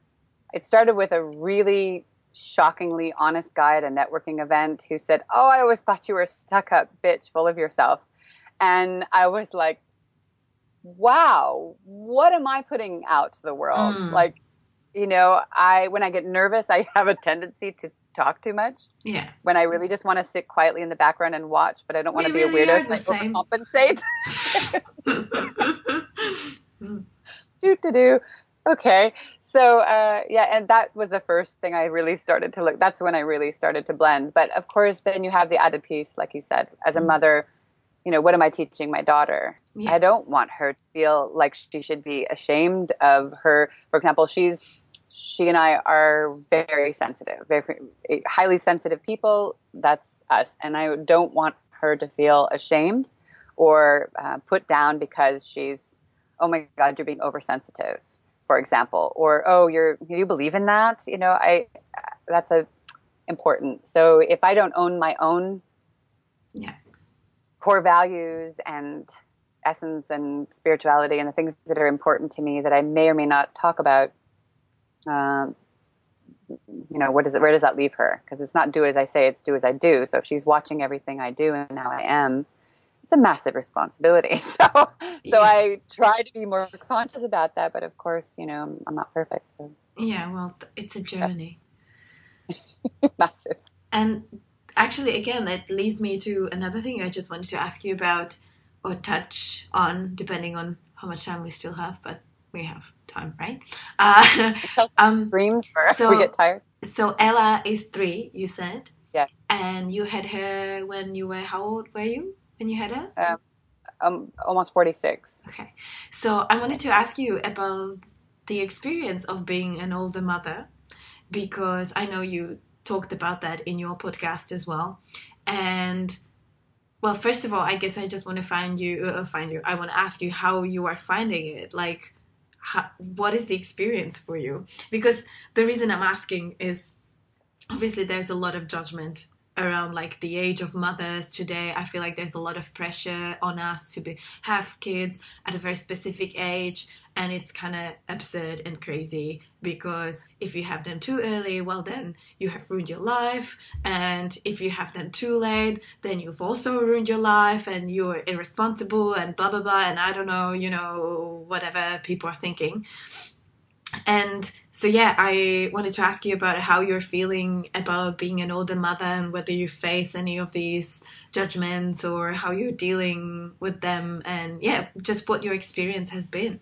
It started with a really shockingly honest guy at a networking event who said, Oh, I always thought you were a stuck up bitch full of yourself. And I was like, Wow, what am I putting out to the world? Mm. Like, you know, I when I get nervous, I have a tendency to talk too much. Yeah. When I really just want to sit quietly in the background and watch, but I don't want We to be really a weirdo, are so the I same. overcompensate. do to do. Okay. So uh, yeah, and that was the first thing I really started to look. That's when I really started to blend. But of course, then you have the added piece, like you said, as a Mm. mother. You know, what am I teaching my daughter? Yeah. I don't want her to feel like she should be ashamed of her. For example, she's she and I are very sensitive, very highly sensitive people. That's us, and I don't want her to feel ashamed or uh, put down because she's, oh my God, you're being oversensitive, for example, or oh, you're you believe in that? You know, I that's a important. So if I don't own my own yeah. core values and essence and spirituality and the things that are important to me that I may or may not talk about, um, you know, what does it, where does that leave her? Because it's not do as I say, it's do as I do. So if she's watching everything I do and how I am, it's a massive responsibility. So, so. I try to be more conscious about that. But of course, you know, I'm, I'm not perfect. So. Yeah, well, it's a journey. massive. And actually, again, that leads me to another thing I just wanted to ask you about or touch on, depending on how much time we still have. But we have time, right? Uh, um, Screams for so, we get tired. So Ella is three, you said. Yeah. And you had her when you were how old were you when you had her? Um, um almost forty six. Okay. So I wanted to ask you about the experience of being an older mother because I know you talked about that in your podcast as well. And well, first of all, I guess I just want to find you, uh, find you. I want to ask you how you are finding it. Like, how, what is the experience for you? Because the reason I'm asking is obviously there's a lot of judgment around like the age of mothers today i feel like there's a lot of pressure on us to be have kids at a very specific age and it's kind of absurd and crazy because if you have them too early well then you have ruined your life and if you have them too late then you've also ruined your life and you're irresponsible and blah blah blah and i don't know you know whatever people are thinking and so yeah i wanted to ask you about how you're feeling about being an older mother and whether you face any of these judgments or how you're dealing with them and yeah just what your experience has been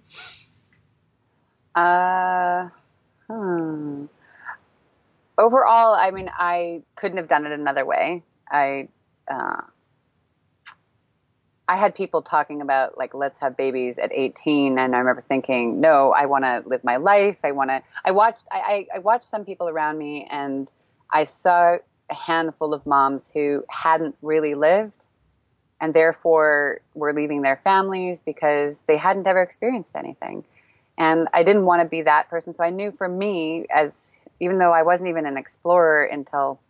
uh, hmm. Overall, I mean, I couldn't have done it another way. I, uh, I had people talking about like let's have babies at 18, and I remember thinking, no, I want to live my life. I want to. I watched. I, I, I watched some people around me, and I saw a handful of moms who hadn't really lived, and therefore were leaving their families because they hadn't ever experienced anything. And I didn't want to be that person. So I knew for me, as even though I wasn't even an explorer until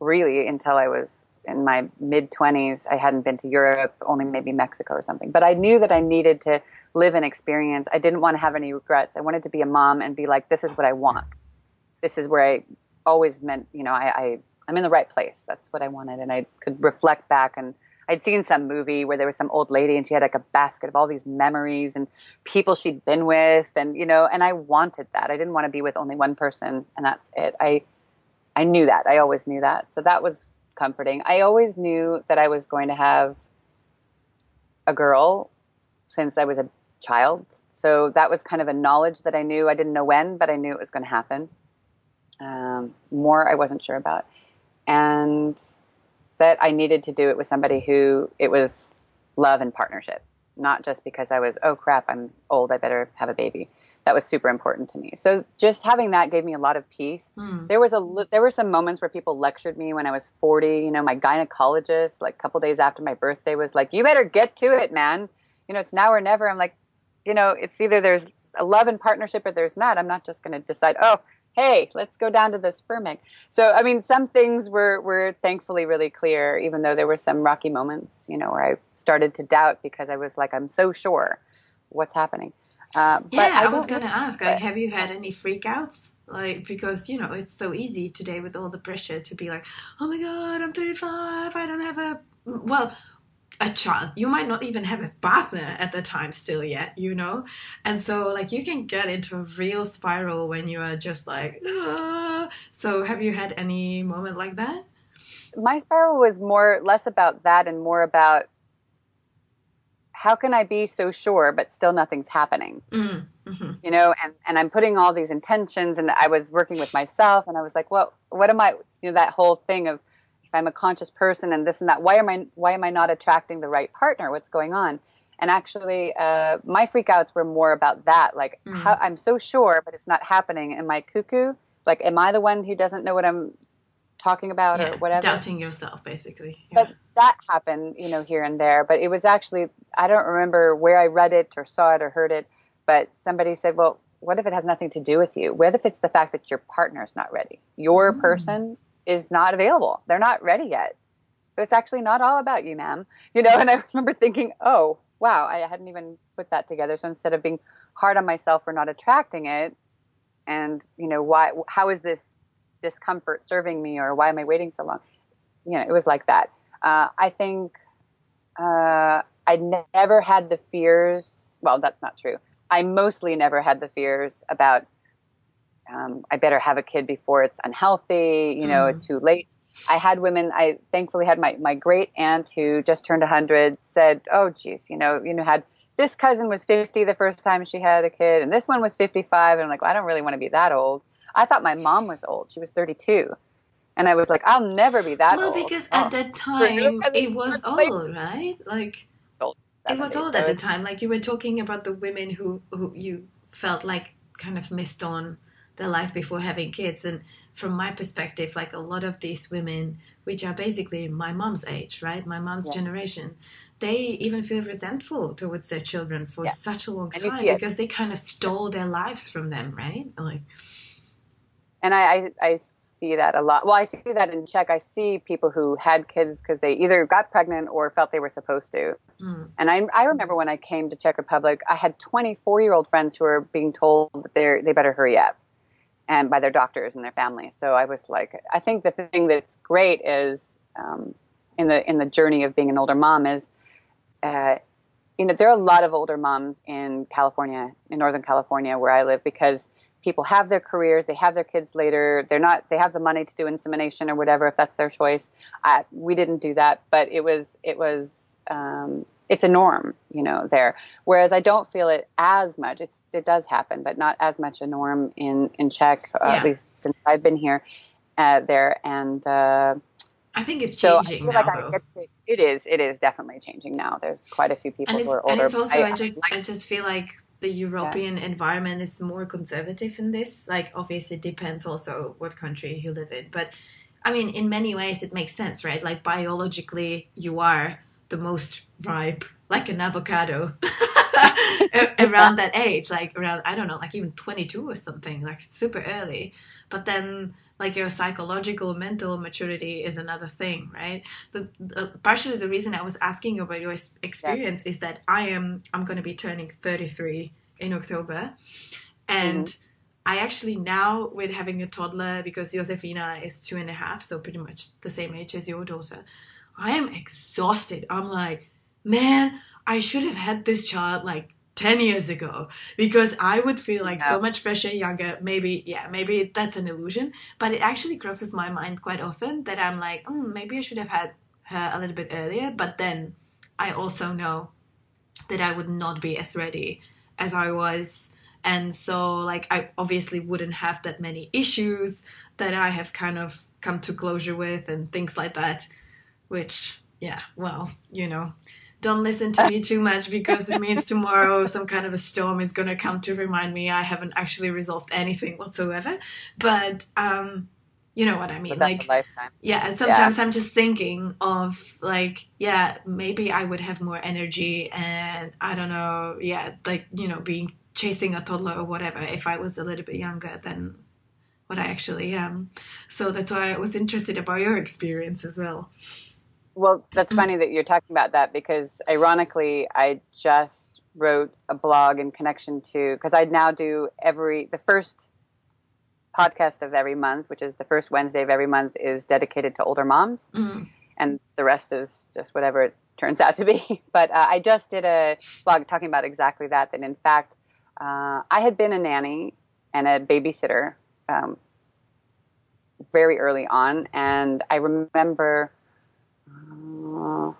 really until I was in my mid 20s, I hadn't been to Europe, only maybe Mexico or something. But I knew that I needed to live an experience. I didn't want to have any regrets. I wanted to be a mom and be like, this is what I want. This is where I always meant, you know, I, I I'm in the right place. That's what I wanted. And I could reflect back and I'd seen some movie where there was some old lady and she had like a basket of all these memories and people she'd been with and you know and I wanted that. I didn't want to be with only one person and that's it. I I knew that. I always knew that. So that was comforting. I always knew that I was going to have a girl since I was a child. So that was kind of a knowledge that I knew. I didn't know when, but I knew it was going to happen. Um, more I wasn't sure about. And that I needed to do it with somebody who it was love and partnership, not just because I was, oh crap, I'm old, I better have a baby. That was super important to me. So just having that gave me a lot of peace. Mm. There was a there were some moments where people lectured me when I was 40. You know, my gynecologist, like a couple days after my birthday, was like, "You better get to it, man. You know, it's now or never." I'm like, you know, it's either there's a love and partnership or there's not. I'm not just going to decide, oh, hey, let's go down to the sperm egg. So, I mean, some things were, were thankfully really clear, even though there were some rocky moments, you know, where I started to doubt because I was like, I'm so sure what's happening. Uh, yeah, I, I was going to ask, like, have you had any freakouts? Like, because, you know, it's so easy today with all the pressure to be like, oh my God, I'm 35, I don't have a. Well, a child you might not even have a partner at the time still yet you know and so like you can get into a real spiral when you are just like ah. so have you had any moment like that my spiral was more less about that and more about how can i be so sure but still nothing's happening mm, mm-hmm. you know and, and i'm putting all these intentions and i was working with myself and i was like well what am i you know that whole thing of if I'm a conscious person and this and that, why am I why am I not attracting the right partner? What's going on? And actually, uh, my freakouts were more about that. Like, mm. how, I'm so sure, but it's not happening. Am I cuckoo? Like, am I the one who doesn't know what I'm talking about Yeah, or whatever. Doubting yourself, basically. Yeah. But that happened, you know, here and there. But it was actually, I don't remember where I read it or saw it or heard it, but somebody said, well, what if it has nothing to do with you? What if it's the fact that your partner's not ready? Your Mm. person is not available. They're not ready yet. So it's actually not all about you, ma'am. You know, and I remember thinking, oh, wow, I hadn't even put that together. So instead of being hard on myself for not attracting it, and you know, why, how is this discomfort serving me, or why am I waiting so long? You know, it was like that. Uh, I think uh, I never had the fears. Well, that's not true. I mostly never had the fears about um, I better have a kid before it's unhealthy, you know, Mhm. too late. I had women. I thankfully had my my great aunt who just turned 100 said, "Oh, geez, you know, you know, had this cousin was 50 the first time she had a kid, and this one was 55." And I'm like, well, I don't really want to be that old. I thought my mom was old. She was 32, and I was like, I'll never be that well, old. because Oh, at that time it was old, right? Like old, it was 70, old at the time. Like you were talking about the women who who you felt like kind of missed on their life before having kids, and from my perspective, like a lot of these women, which are basically my mom's age, right? My mom's Yeah. generation. They even feel resentful towards their children for Yeah. such a long And time because they kind of stole their lives from them, right? Like, and I, I I see that a lot. Well, I see that in Czech. I see people who had kids because they either got pregnant or felt they were supposed to. mm, And I, I remember when I came to Czech Republic, I had 24 year old friends who were being told that they they better hurry up, and by their doctors and their families. So I was like, I think the thing that's great is um, in the in the journey of being an older mom is, uh, you know, there are a lot of older moms in California, in Northern California, where I live, because people have their careers, they have their kids later, they're not, they have the money to do insemination or whatever if that's their choice. I, we didn't do that, but it was it was um, it's a norm, you know, there. Whereas I don't feel it as much. It's it does happen, but not as much a norm in in Czech, uh, Yeah. at least since I've been here, uh, there. And uh, I think it's so I changing feel now, like I to, it is it is definitely changing now. There's quite a few people who are and it's also I- I, just like- I just feel like the European environment is more conservative in this. Like obviously it depends also what country you live in. But I mean in many ways it makes sense, right? Like biologically you are the most ripe, like an avocado. around that age, like around I don't know, like even twenty two or something, like super early. But then like your psychological mental maturity is another thing right the, the partially the reason i was asking you about your ex- experience is that i am i'm going to be turning 33 in october and mm-hmm. i actually now with having a toddler because josefina is two and a half so pretty much the same age as your daughter i am exhausted i'm like man i should have had this child like 10 years ago because I would feel like so much fresher, younger. Maybe, yeah, maybe that's an illusion, but it actually crosses my mind quite often that I'm like, mm, maybe I should have had her a little bit earlier. But then I also know that I would not be as ready as I was. And so, like, I obviously wouldn't have that many issues that I have kind of come to closure with and things like that, which, yeah, well, you know, don't listen to me too much because it means tomorrow some kind of a storm is going to come to remind me I haven't actually resolved anything whatsoever. But, um, you know what I mean? like, yeah, and sometimes I'm just thinking of like, yeah, maybe I would have more energy and I don't know, yeah, like, you know, being chasing a toddler or whatever if I was a little bit younger than what I actually am. So that's why I was interested about your experience as well. Well, that's Mm. funny that you're talking about that because ironically, I just wrote a blog in connection to because I now do every the first podcast of every month, which is the first Wednesday of every month, is dedicated to older moms, Mm. and the rest is just whatever it turns out to be. But uh, I just did a blog talking about exactly that. That in fact, uh, I had been a nanny and a babysitter um, very early on, and I remember. Uh,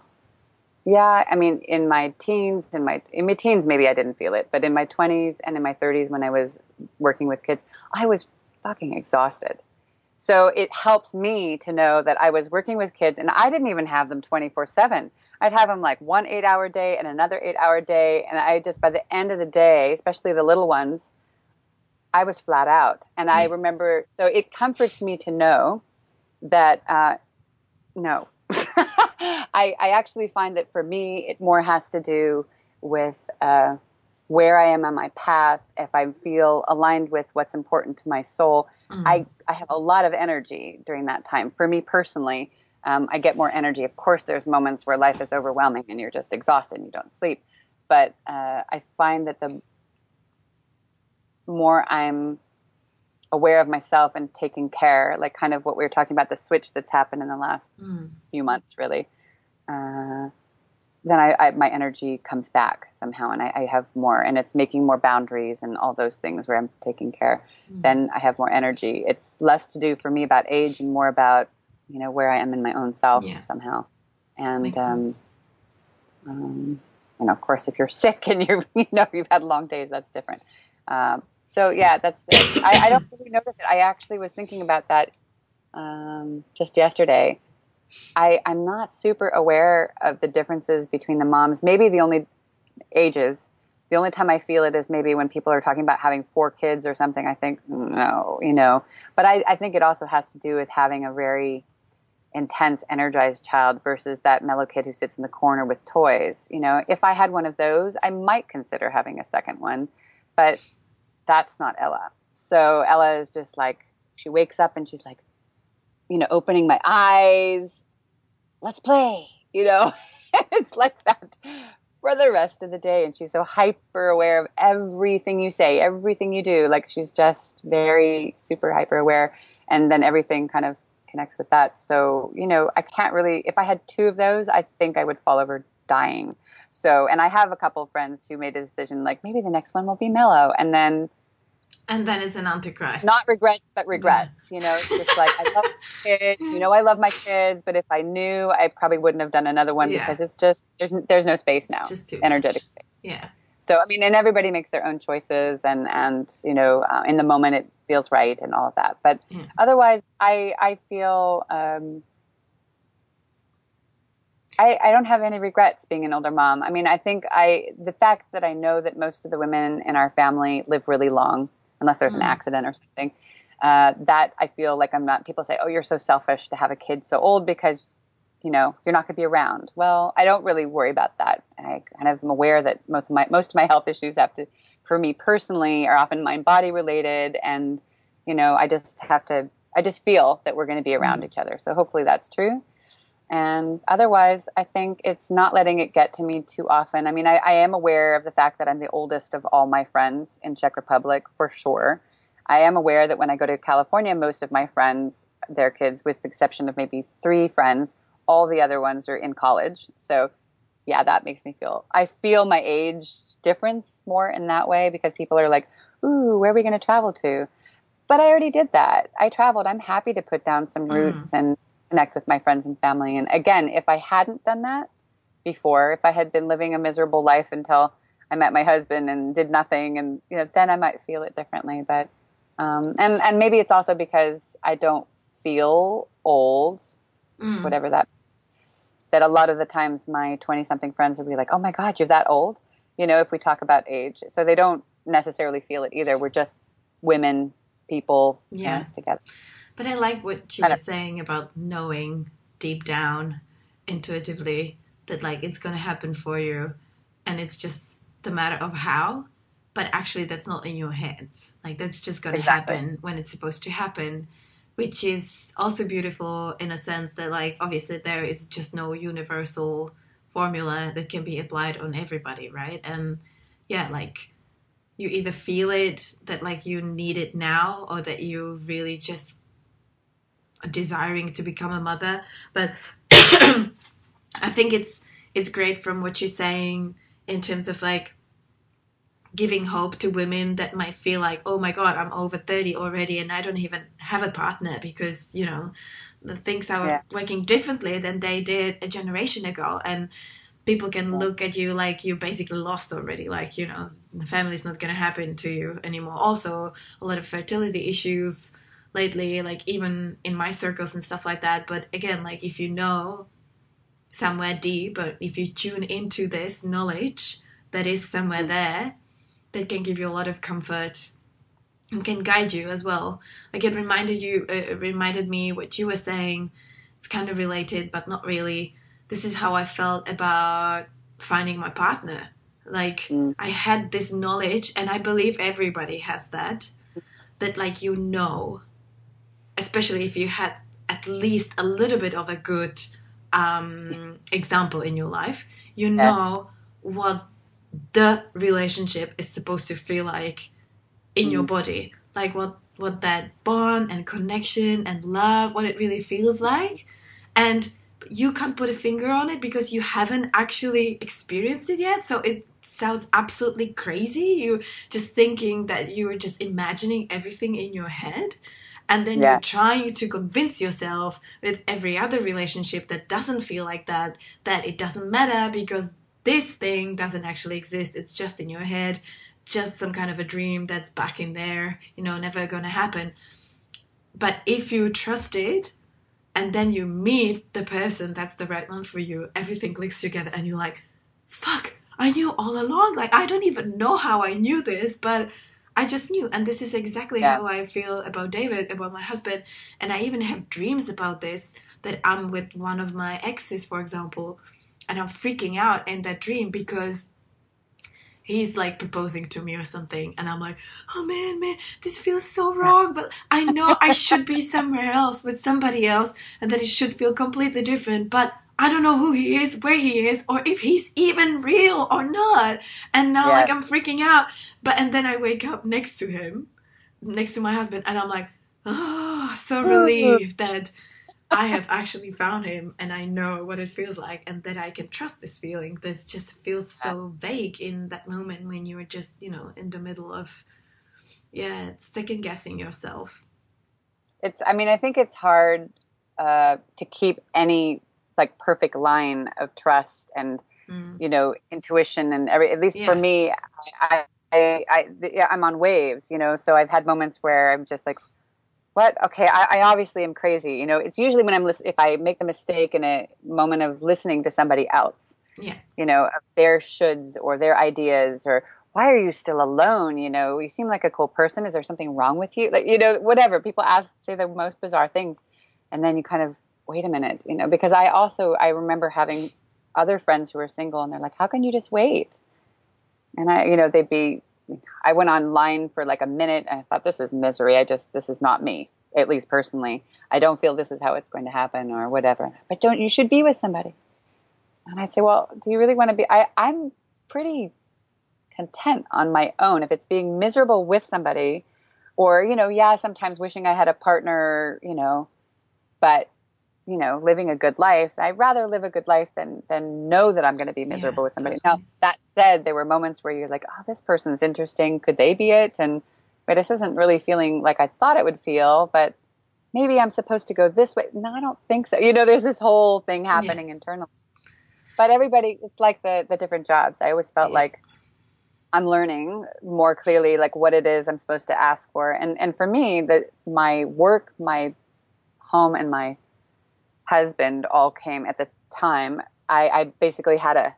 yeah, I mean, in my teens, in my in my teens, maybe I didn't feel it, but in my twenties and in my thirties, when I was working with kids, I was fucking exhausted. So it helps me to know that I was working with kids, and I didn't even have them twenty four seven. I'd have them like one eight hour day and another eight hour day, and I just by the end of the day, especially the little ones, I was flat out. And I remember, so it comforts me to know that uh, no. I, I actually find that for me, it more has to do with uh, where I am on my path. If I feel aligned with what's important to my soul, mm. I, I have a lot of energy during that time. For me personally, um, I get more energy. Of course, there's moments where life is overwhelming and you're just exhausted and you don't sleep. But uh, I find that the more I'm aware of myself and taking care, like kind of what we were talking about, the switch that's happened in the last mm. few months, really, uh, then I, I, my energy comes back somehow, and I, I, have more, and it's making more boundaries and all those things where I'm taking care. Mm. Then I have more energy. It's less to do for me about age and more about you know where I am in my own self yeah. somehow, and um, um, you know, of course, if you're sick and you're you know you've had long days, that's different. Um, so yeah, that's it. I, I don't really notice it. I actually was thinking about that um, just yesterday. I, I'm not super aware of the differences between the moms. Maybe the only ages, the only time I feel it is maybe when people are talking about having four kids or something. I think no, you know. But I, I think it also has to do with having a very intense, energized child versus that mellow kid who sits in the corner with toys. You know, if I had one of those, I might consider having a second one. But that's not Ella. So Ella is just like, she wakes up and she's like, you know, opening my eyes, let's play, you know, it's like that for the rest of the day. And she's so hyper aware of everything you say, everything you do. Like she's just very super hyper aware. And then everything kind of connects with that. So, you know, I can't really, if I had two of those, I think I would fall over dying. So, and I have a couple of friends who made a decision like maybe the next one will be mellow. And then and then it's an antichrist. Not regrets, but regrets. Yeah. You know, it's just like I love kids. You know, I love my kids, but if I knew, I probably wouldn't have done another one yeah. because it's just there's there's no space now. Just too energetic. Space. Yeah. So I mean, and everybody makes their own choices, and and you know, uh, in the moment it feels right and all of that. But yeah. otherwise, I I feel. Um, I, I don't have any regrets being an older mom. I mean, I think I the fact that I know that most of the women in our family live really long unless there's mm. an accident or something. Uh, that I feel like I'm not. People say, "Oh, you're so selfish to have a kid so old because." You know, you're not going to be around. Well, I don't really worry about that. I kind of am aware that most of my most of my health issues have to, for me personally, are often mind body related, and you know, I just have to. I just feel that we're going to be around mm. each other. So hopefully that's true. And otherwise, I think it's not letting it get to me too often. I mean, I, I, am aware of the fact that I'm the oldest of all my friends in Czech Republic, for sure. I am aware that when I go to California, most of my friends, their kids, with the exception of maybe three friends, all the other ones are in college. So, yeah, that makes me feel, I feel my age difference more in that way because people are like, ooh, where are we going to travel to? But I already did that. I traveled. I'm happy to put down some roots mm. and connect with my friends and family. And again, if I hadn't done that before, if I had been living a miserable life until I met my husband and did nothing, and you know, then I might feel it differently. But um, and and maybe it's also because I don't feel old, mm. whatever that. That a lot of the times my twenty-something friends will be like, "Oh my God, you're that old," you know, if we talk about age. So they don't necessarily feel it either. We're just women, people, yeah. together. But I like what you were saying about knowing deep down, intuitively, that like it's going to happen for you, and it's just the matter of how. But actually, that's not in your hands. Like that's just going to exactly. happen when it's supposed to happen, which is also beautiful in a sense that like obviously there is just no universal formula that can be applied on everybody, right? And yeah, like you either feel it that like you need it now or that you really just desiring to become a mother but i think it's it's great from what you're saying in terms of like giving hope to women that might feel like oh my god i'm over 30 already and i don't even have a partner because you know the things are yeah. working differently than they did a generation ago. And people can look at you like you're basically lost already like you know the family's not going to happen to you anymore. Also a lot of fertility issues lately, like even in my circles and stuff like that. But again, like if you know somewhere deep, but if you tune into this knowledge that is somewhere there, that can give you a lot of comfort and can guide you as well. Like it reminded you, uh, it reminded me what you were saying. It's kind of related, but not really. This is how I felt about finding my partner. Like mm. I had this knowledge, and I believe everybody has that. That like you know, especially if you had at least a little bit of a good um, example in your life, you know yeah. what the relationship is supposed to feel like in mm. your body. Like what what that bond and connection and love what it really feels like. And you can't put a finger on it because you haven't actually experienced it yet. So it sounds absolutely crazy. You just thinking that you're just imagining everything in your head and then yeah. you're trying to convince yourself with every other relationship that doesn't feel like that that it doesn't matter because this thing doesn't actually exist. It's just in your head just some kind of a dream that's back in there you know never gonna happen. But if you trust it and then you meet the person that's the right one for you everything clicks together and you're like fuck i knew all along. Like i don't even know how i knew this but I just knew, and this is exactly yeah. how I feel about David, about my husband, and I even have dreams about this. That I'm with one of my exes, for example, and I'm freaking out in that dream because he's like proposing to me or something and i'm like oh man man this feels so wrong but i know i should be somewhere else with somebody else and that it should feel completely different but I don't know who he is, where he is, or if he's even real or not. And now, yeah. like, I'm freaking out. But, and then I wake up next to him, next to my husband, and I'm like, oh, so relieved that I have actually found him and I know what it feels like and that I can trust this feeling. This just feels so vague in that moment when you're just, you know, in the middle of, yeah, second guessing yourself. It's, I mean, I think it's hard uh, to keep any like perfect line of trust and mm. you know intuition and every at least yeah. for me I, I I I'm on waves you know? So I've had moments where I'm just like what? Okay I, I obviously am crazy you know? It's usually when I'm if I make the mistake in a moment of listening to somebody else yeah. you know their shoulds or their ideas or why are you still alone? You know? You seem like a cool person. Is there something wrong with you? Like you know whatever. People ask say the most bizarre things and then you kind of wait a minute, you know, because I also I remember having other friends who were single and they're like, how can you just wait? And I, you know, they'd be, I went online for like a minute and I thought, this is misery. I just, this is not me, at least personally. I don't feel this is how it's going to happen or whatever. But don't, you should be with somebody. And I'd say, well, do you really want to be? I, I'm pretty content on my own. If it's being miserable with somebody, or, you know, yeah, sometimes wishing I had a partner, you know, but you know, living a good life. I'd rather live a good life than than know that I'm going to be miserable yeah, with somebody. Now that said, there were moments where you're like, oh, this person's interesting. Could they be it? And but this isn't really feeling like I thought it would feel. But maybe I'm supposed to go this way. No, I don't think so. You know, there's this whole thing happening yeah. internally. But everybody, it's like the the different jobs. I always felt yeah. like I'm learning more clearly like what it is I'm supposed to ask for. And and for me, that my work, my home, and my husband all came at the time, I, I basically had a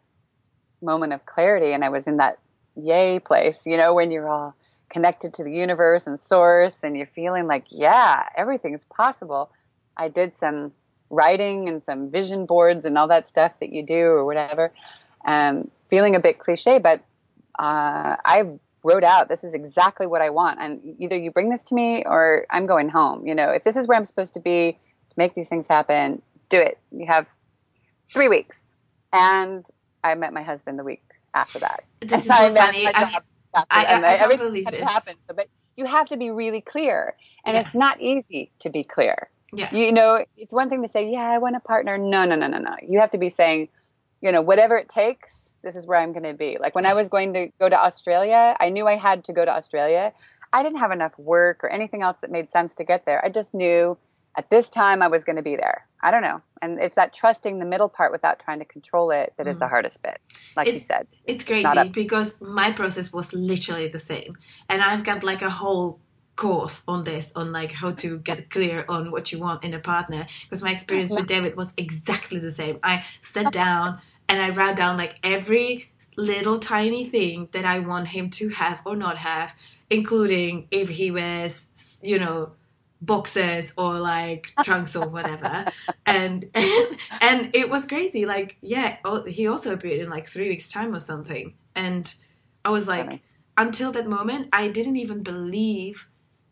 moment of clarity and I was in that yay place, you know, when you're all connected to the universe and source and you're feeling like, yeah, everything's possible. I did some writing and some vision boards and all that stuff that you do or whatever. Um, feeling a bit cliche, but uh, I wrote out this is exactly what I want. And either you bring this to me or I'm going home. You know, if this is where I'm supposed to be, make these things happen. Do it. You have three weeks. And I met my husband the week after that. This is so funny. I, I, I, I believe this. Happened, but you have to be really clear. And yeah. it's not easy to be clear. Yeah. You know, it's one thing to say, yeah, I want a partner. No, no, no, no, no. You have to be saying, you know, whatever it takes, this is where I'm going to be. Like when I was going to go to Australia, I knew I had to go to Australia. I didn't have enough work or anything else that made sense to get there. I just knew at this time I was going to be there. I don't know. And it's that trusting the middle part without trying to control it that mm. is the mm. hardest bit. Like it's, you said. It's crazy because my process was literally the same. And I've got like a whole course on this on like how to get clear on what you want in a partner because my experience with David was exactly the same. I sat down and I wrote down like every little tiny thing that I want him to have or not have including if he wears, you know, boxers or like trunks or whatever and, and and it was crazy like yeah he also appeared in like three weeks time or something and i was like until that moment i didn't even believe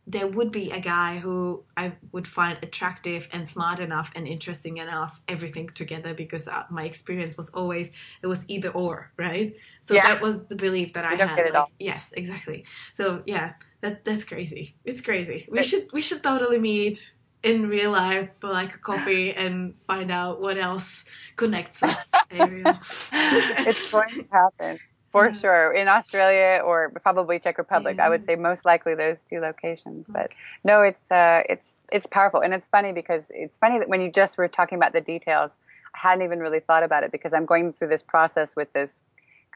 there would be a guy who I would find attractive and smart enough and interesting enough, everything together, because uh, my experience was always it was either or, right? So yeah. that was the belief that I had. Like, yes, exactly. So yeah, that that's crazy. It's crazy. We should we should totally meet in real life for like a coffee and find out what else connects us. it's going to happen for mm-hmm. sure in Australia or probably Czech Republic. Yeah. I would say most likely those two locations. Mm-hmm. But no, it's uh, it's it's powerful, and it's funny because it's funny that when you just were talking about the details, I hadn't even really thought about it because I'm going through this process with this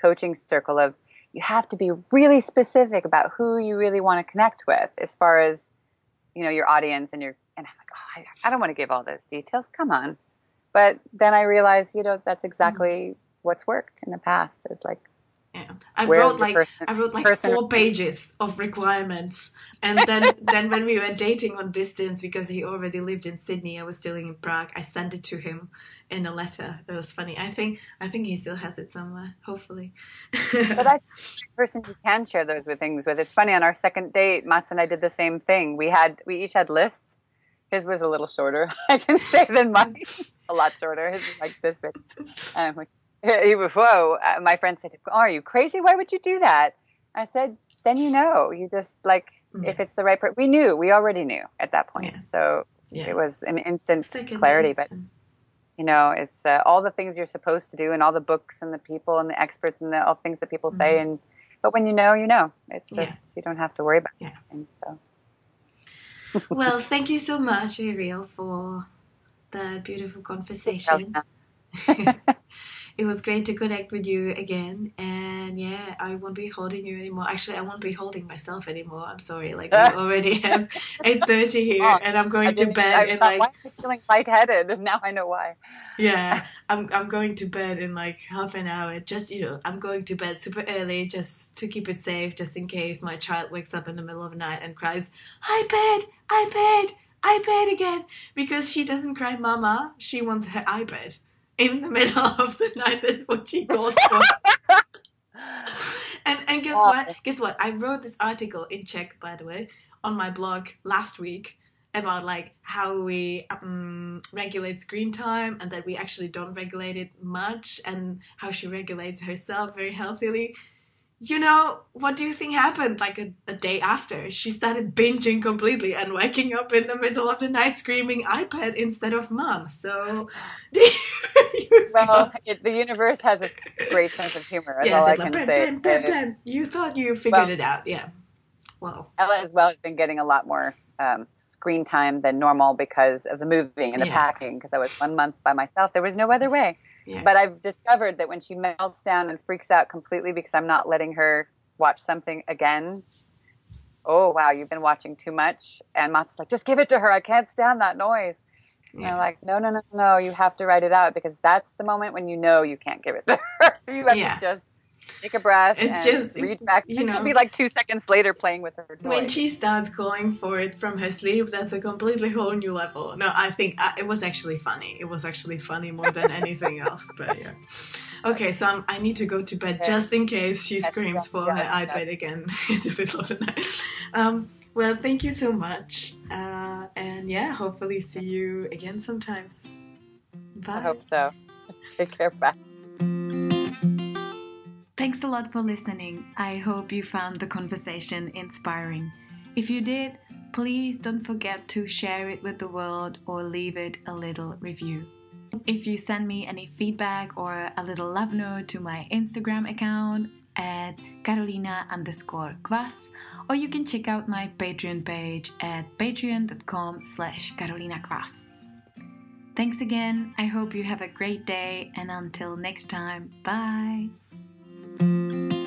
coaching circle of you have to be really specific about who you really want to connect with as far as you know your audience and your and I'm like oh I, I don't want to give all those details come on but then I realized you know that's exactly mm-hmm. what's worked in the past is like yeah. I wrote like person, I wrote like four pages of requirements, and then then when we were dating on distance because he already lived in Sydney, I was still in Prague. I sent it to him in a letter. It was funny. I think I think he still has it somewhere. Hopefully. but I person you can share those with things with. It's funny on our second date, Mats and I did the same thing. We had we each had lists. His was a little shorter, I can say, than mine. a lot shorter. His was like this big. And like, he was, whoa. Uh, my friend said, oh, Are you crazy? Why would you do that? I said, Then you know. You just like, mm-hmm. if it's the right person. We knew. We already knew at that point. Yeah. So yeah. it was an instant clarity. But, you know, it's uh, all the things you're supposed to do and all the books and the people and the experts and the, all things that people mm-hmm. say. And But when you know, you know. It's just, yeah. you don't have to worry about yeah. things. So. well, thank you so much, Ariel, for the beautiful conversation. it was great to connect with you again. And yeah, I won't be holding you anymore. Actually, I won't be holding myself anymore. I'm sorry. Like we already have eight thirty here, oh, and I'm going to bed. I, in like why am I feeling lightheaded? And now I know why. Yeah, I'm I'm going to bed in like half an hour. Just you know, I'm going to bed super early just to keep it safe, just in case my child wakes up in the middle of the night and cries, i bed "iPad, iPad." iPad again because she doesn't cry mama she wants her iPad in the middle of the night. That's what she calls for. and and guess what? Guess what? I wrote this article in Czech, by the way, on my blog last week about like how we um, regulate screen time and that we actually don't regulate it much and how she regulates herself very healthily you know, what do you think happened like a, a, day after? She started binging completely and waking up in the middle of the night screaming iPad instead of mom. So, well, it, the universe has a great sense of humor. That's yes, all I can bam, say. Bam, bam, bam. You thought you figured well, it out, yeah. Well, Ella as well has been getting a lot more um, screen time than normal because of the moving and the yeah. packing. Because I was one month by myself, there was no other way. Yeah. But I've discovered that when she melts down and freaks out completely because I'm not letting her watch something again, oh wow, you've been watching too much. And Matt's like, just give it to her. I can't stand that noise. Yeah. And I'm like, no, no, no, no. You have to write it out because that's the moment when you know you can't give it to her. you have yeah. to just take a breath. It's just reach back. You know, she'll be like two seconds later playing with her. Toy. When she starts calling for it from her sleep, that's a completely whole new level. No, I think uh, it was actually funny. It was actually funny more than anything else. But yeah. Okay, so I'm, i need to go to bed okay. just in case she screams for her iPad again in the middle of the night. Um, well, thank you so much. Uh, and yeah, hopefully see you again sometimes. Bye. I hope so. Take care. Bye. Thanks a lot for listening. I hope you found the conversation inspiring. If you did, please don't forget to share it with the world or leave it a little review. If you send me any feedback or a little love note to my Instagram account at Carolina underscore Kvass, or you can check out my Patreon page at patreon.com slash Carolina Kvass. Thanks again. I hope you have a great day, and until next time, bye you